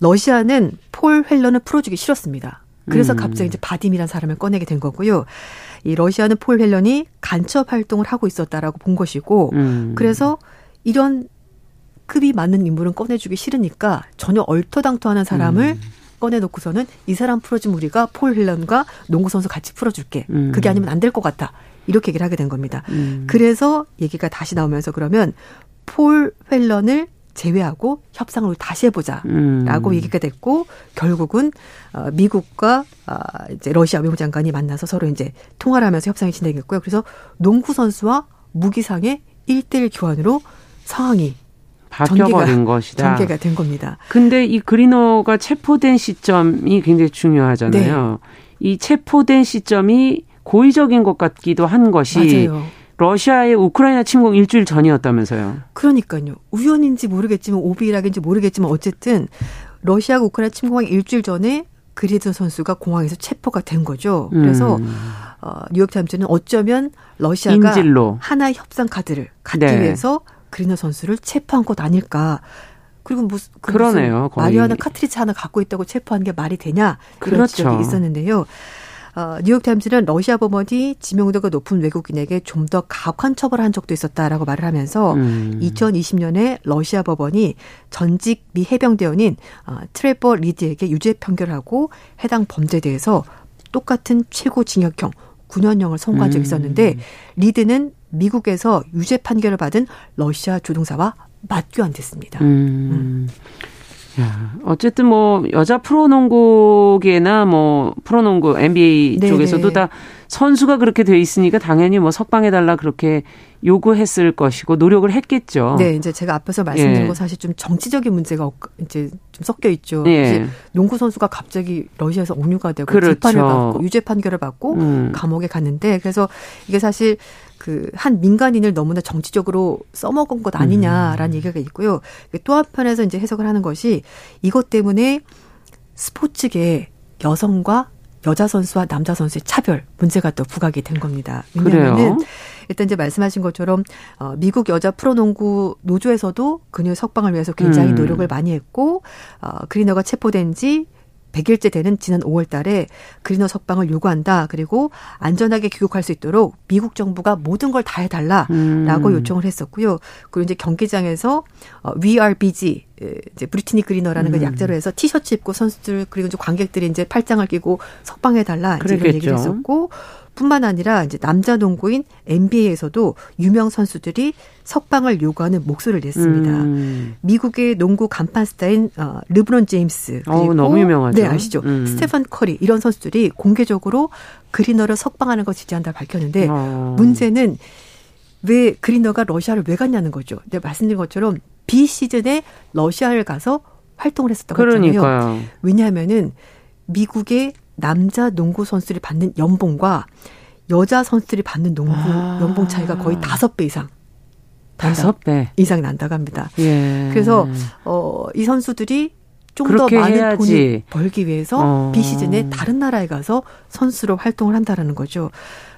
러시아는 폴 휠런을 풀어주기 싫었습니다. 그래서 음. 갑자기 이제 바딤이란 사람을 꺼내게 된 거고요. 이 러시아는 폴 헬런이 간첩 활동을 하고 있었다라고 본 것이고, 음. 그래서 이런 급이 맞는 인물은 꺼내주기 싫으니까 전혀 얼토당토하는 사람을 음. 꺼내놓고서는 이 사람 풀어주면 우리가 폴 헬런과 농구 선수 같이 풀어줄게. 음. 그게 아니면 안 될 것 같다. 이렇게 얘기를 하게 된 겁니다. 음. 그래서 얘기가 다시 나오면서 그러면 폴 헬런을 제외하고 협상을 다시 해보자. 음. 라고 얘기가 됐고 결국은 어, 미국과 아, 이제 러시아 외무장관이 만나서 서로 이제 통화를 하면서 협상이 진행했고요. 그래서 농구 선수와 무기상의 1대1 교환으로 상황이 바뀌어버린 것이다. 전개가 된 겁니다. 근데 이 그리너가 체포된 시점이 굉장히 중요하잖아요. 네. 이 체포된 시점이 고의적인 것 같기도 한 것이 맞아요. 러시아의 우크라이나 침공 일주일 전이었다면서요. 그러니까요. 우연인지 모르겠지만 오비락인지 모르겠지만 어쨌든 러시아가 우크라이나 침공하기 일주일 전에 그리드 선수가 공항에서 체포가 된 거죠. 그래서 음. 어, 뉴욕타임즈는 어쩌면 러시아가 인질로. 하나의 협상 카드를 갖기 네. 위해서 그리너 선수를 체포한 것 아닐까. 그리고 무슨 그 그러네요, 무슨 거의. 마리아나 카트리지 하나 갖고 있다고 체포한 게 말이 되냐 그런 그렇죠. 지적이 있었는데요. 어, 뉴욕타임즈는 러시아 법원이 지명도가 높은 외국인에게 좀 더 가혹한 처벌을 한 적도 있었다라고 말을 하면서 음. 2020년에 러시아 법원이 전직 미 해병대원인 어, 트레버 리드에게 유죄 판결을 하고 해당 범죄에 대해서 똑같은 최고 징역형 9년형을 선고한 적이 음. 있었는데 리드는 미국에서 유죄 판결을 받은 러시아 조종사와 맞교환됐습니다. 음. 야, 어쨌든 뭐 여자 프로농구계나 뭐 프로농구 NBA 네네. 쪽에서도 다 선수가 그렇게 돼 있으니까 당연히 뭐 석방해 달라 그렇게 요구했을 것이고 노력을 했겠죠. 네, 이제 제가 앞에서 말씀드린 예. 건 사실 좀 정치적인 문제가 없- 이제 좀 섞여 있죠. 예. 농구 선수가 갑자기 러시아에서 억류가 되고 그렇죠. 재판을 받고 유죄 판결을 받고 음. 감옥에 갔는데 그래서 이게 사실 그 한 민간인을 너무나 정치적으로 써먹은 것 아니냐라는 음. 얘기가 있고요. 또 한편에서 이제 해석을 하는 것이 이것 때문에 스포츠계 여성과 여자 선수와 남자 선수의 차별 문제가 또 부각이 된 겁니다. 왜냐하면은? 일단 이제 말씀하신 것처럼 어, 미국 여자 프로농구 노조에서도 그녀의 석방을 위해서 굉장히 음. 노력을 많이 했고 어, 그리너가 체포된 지 100일째 되는 지난 5월 달에 그리너 석방을 요구한다. 그리고 안전하게 귀국할 수 있도록 미국 정부가 모든 걸 다 해달라라고 음. 요청을 했었고요. 그리고 이제 경기장에서 어, We Are 에, 이제 브리트니 그리너라는 걸 음. 약자로 해서 티셔츠 입고 선수들 그리고 이제 관객들이 이제 팔짱을 끼고 석방해달라 이런. 얘기를 했었고 뿐만 아니라 이제 남자 농구인 NBA에서도 유명 선수들이 석방을 요구하는 목소리를 냈습니다. 음. 미국의 농구 간판 스타인 어, 르브론 제임스 그리고 어우, 너무 유명하죠. 네 아시죠? 음. 스테판 커리 이런 선수들이 공개적으로 그리너를 석방하는 걸 지지한다 밝혔는데 어. 문제는 왜 그리너가 러시아를 왜 갔냐는 거죠. 내가 말씀드린 것처럼 비 시즌에 러시아를 가서 활동을 했었다고 했잖아요. 그러니까요. 왜냐하면은 미국의 남자 농구 선수들이 받는 연봉과 여자 선수들이 받는 농구 아. 연봉 차이가 거의 다섯 배 이상 다섯 배. 이상 난다고 합니다. 예. 그래서 어, 이 선수들이 좀 더 많은 해야지. 돈을 벌기 위해서 어. 비시즌에 다른 나라에 가서 선수로 활동을 한다라는 거죠.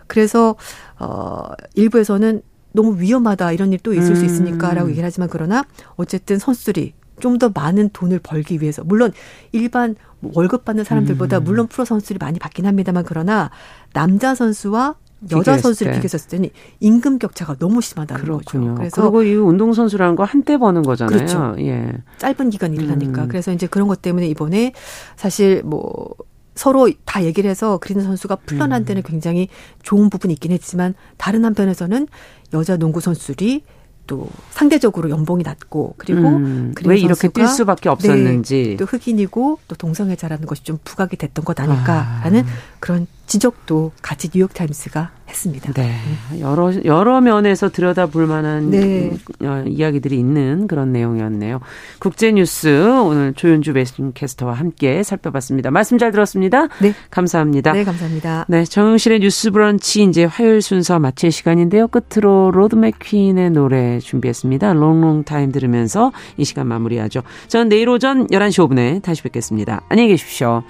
그래서 어 일부에서는 너무 위험하다 이런 일또 있을 수 음. 있으니까라고 얘기를 하지만 그러나 어쨌든 선수들이 좀 더 많은 돈을 벌기 위해서 물론 일반 뭐 월급 받는 사람들보다 음. 물론 프로 선수들이 많이 받긴 합니다만 그러나 남자 선수와 여자 선수를 때. 비교했을 때는 임금 격차가 너무 심하다는 그렇군요. 거죠. 그래서 그리고 이 운동 선수라는 거 한때 버는 거잖아요. 그렇죠. 예. 짧은 기간 일을 하니까. 음. 그래서 이제 그런 것 때문에 이번에 사실 뭐 서로 다 얘기를 해서 그리는 선수가 풀려난 음. 데는 굉장히 좋은 부분이 있긴 했지만 다른 한편에서는 여자 농구 선수들이 또 상대적으로 연봉이 낮고 그리고 음, 왜 이렇게 뛸 수밖에 없었는지. 네, 또 흑인이고 또 동성애자라는 것이 좀 부각이 됐던 것 아닐까라는 그런 지적도 같이 뉴욕타임스가 했습니다. 네. 여러, 여러 면에서 들여다 볼 만한 네. 어, 이야기들이 있는 그런 내용이었네요. 국제뉴스 오늘 조윤주 베스트캐스터와 함께 살펴봤습니다. 말씀 잘 들었습니다. 네. 감사합니다. 네, 감사합니다. 네, 정영실의 뉴스 브런치 이제 화요일 순서 마칠 시간인데요. 끝으로 로드 맥퀸의 노래 준비했습니다. Long Long Time 들으면서 이 시간 마무리하죠. 전 내일 오전 11시 5분에 다시 뵙겠습니다. 안녕히 계십시오.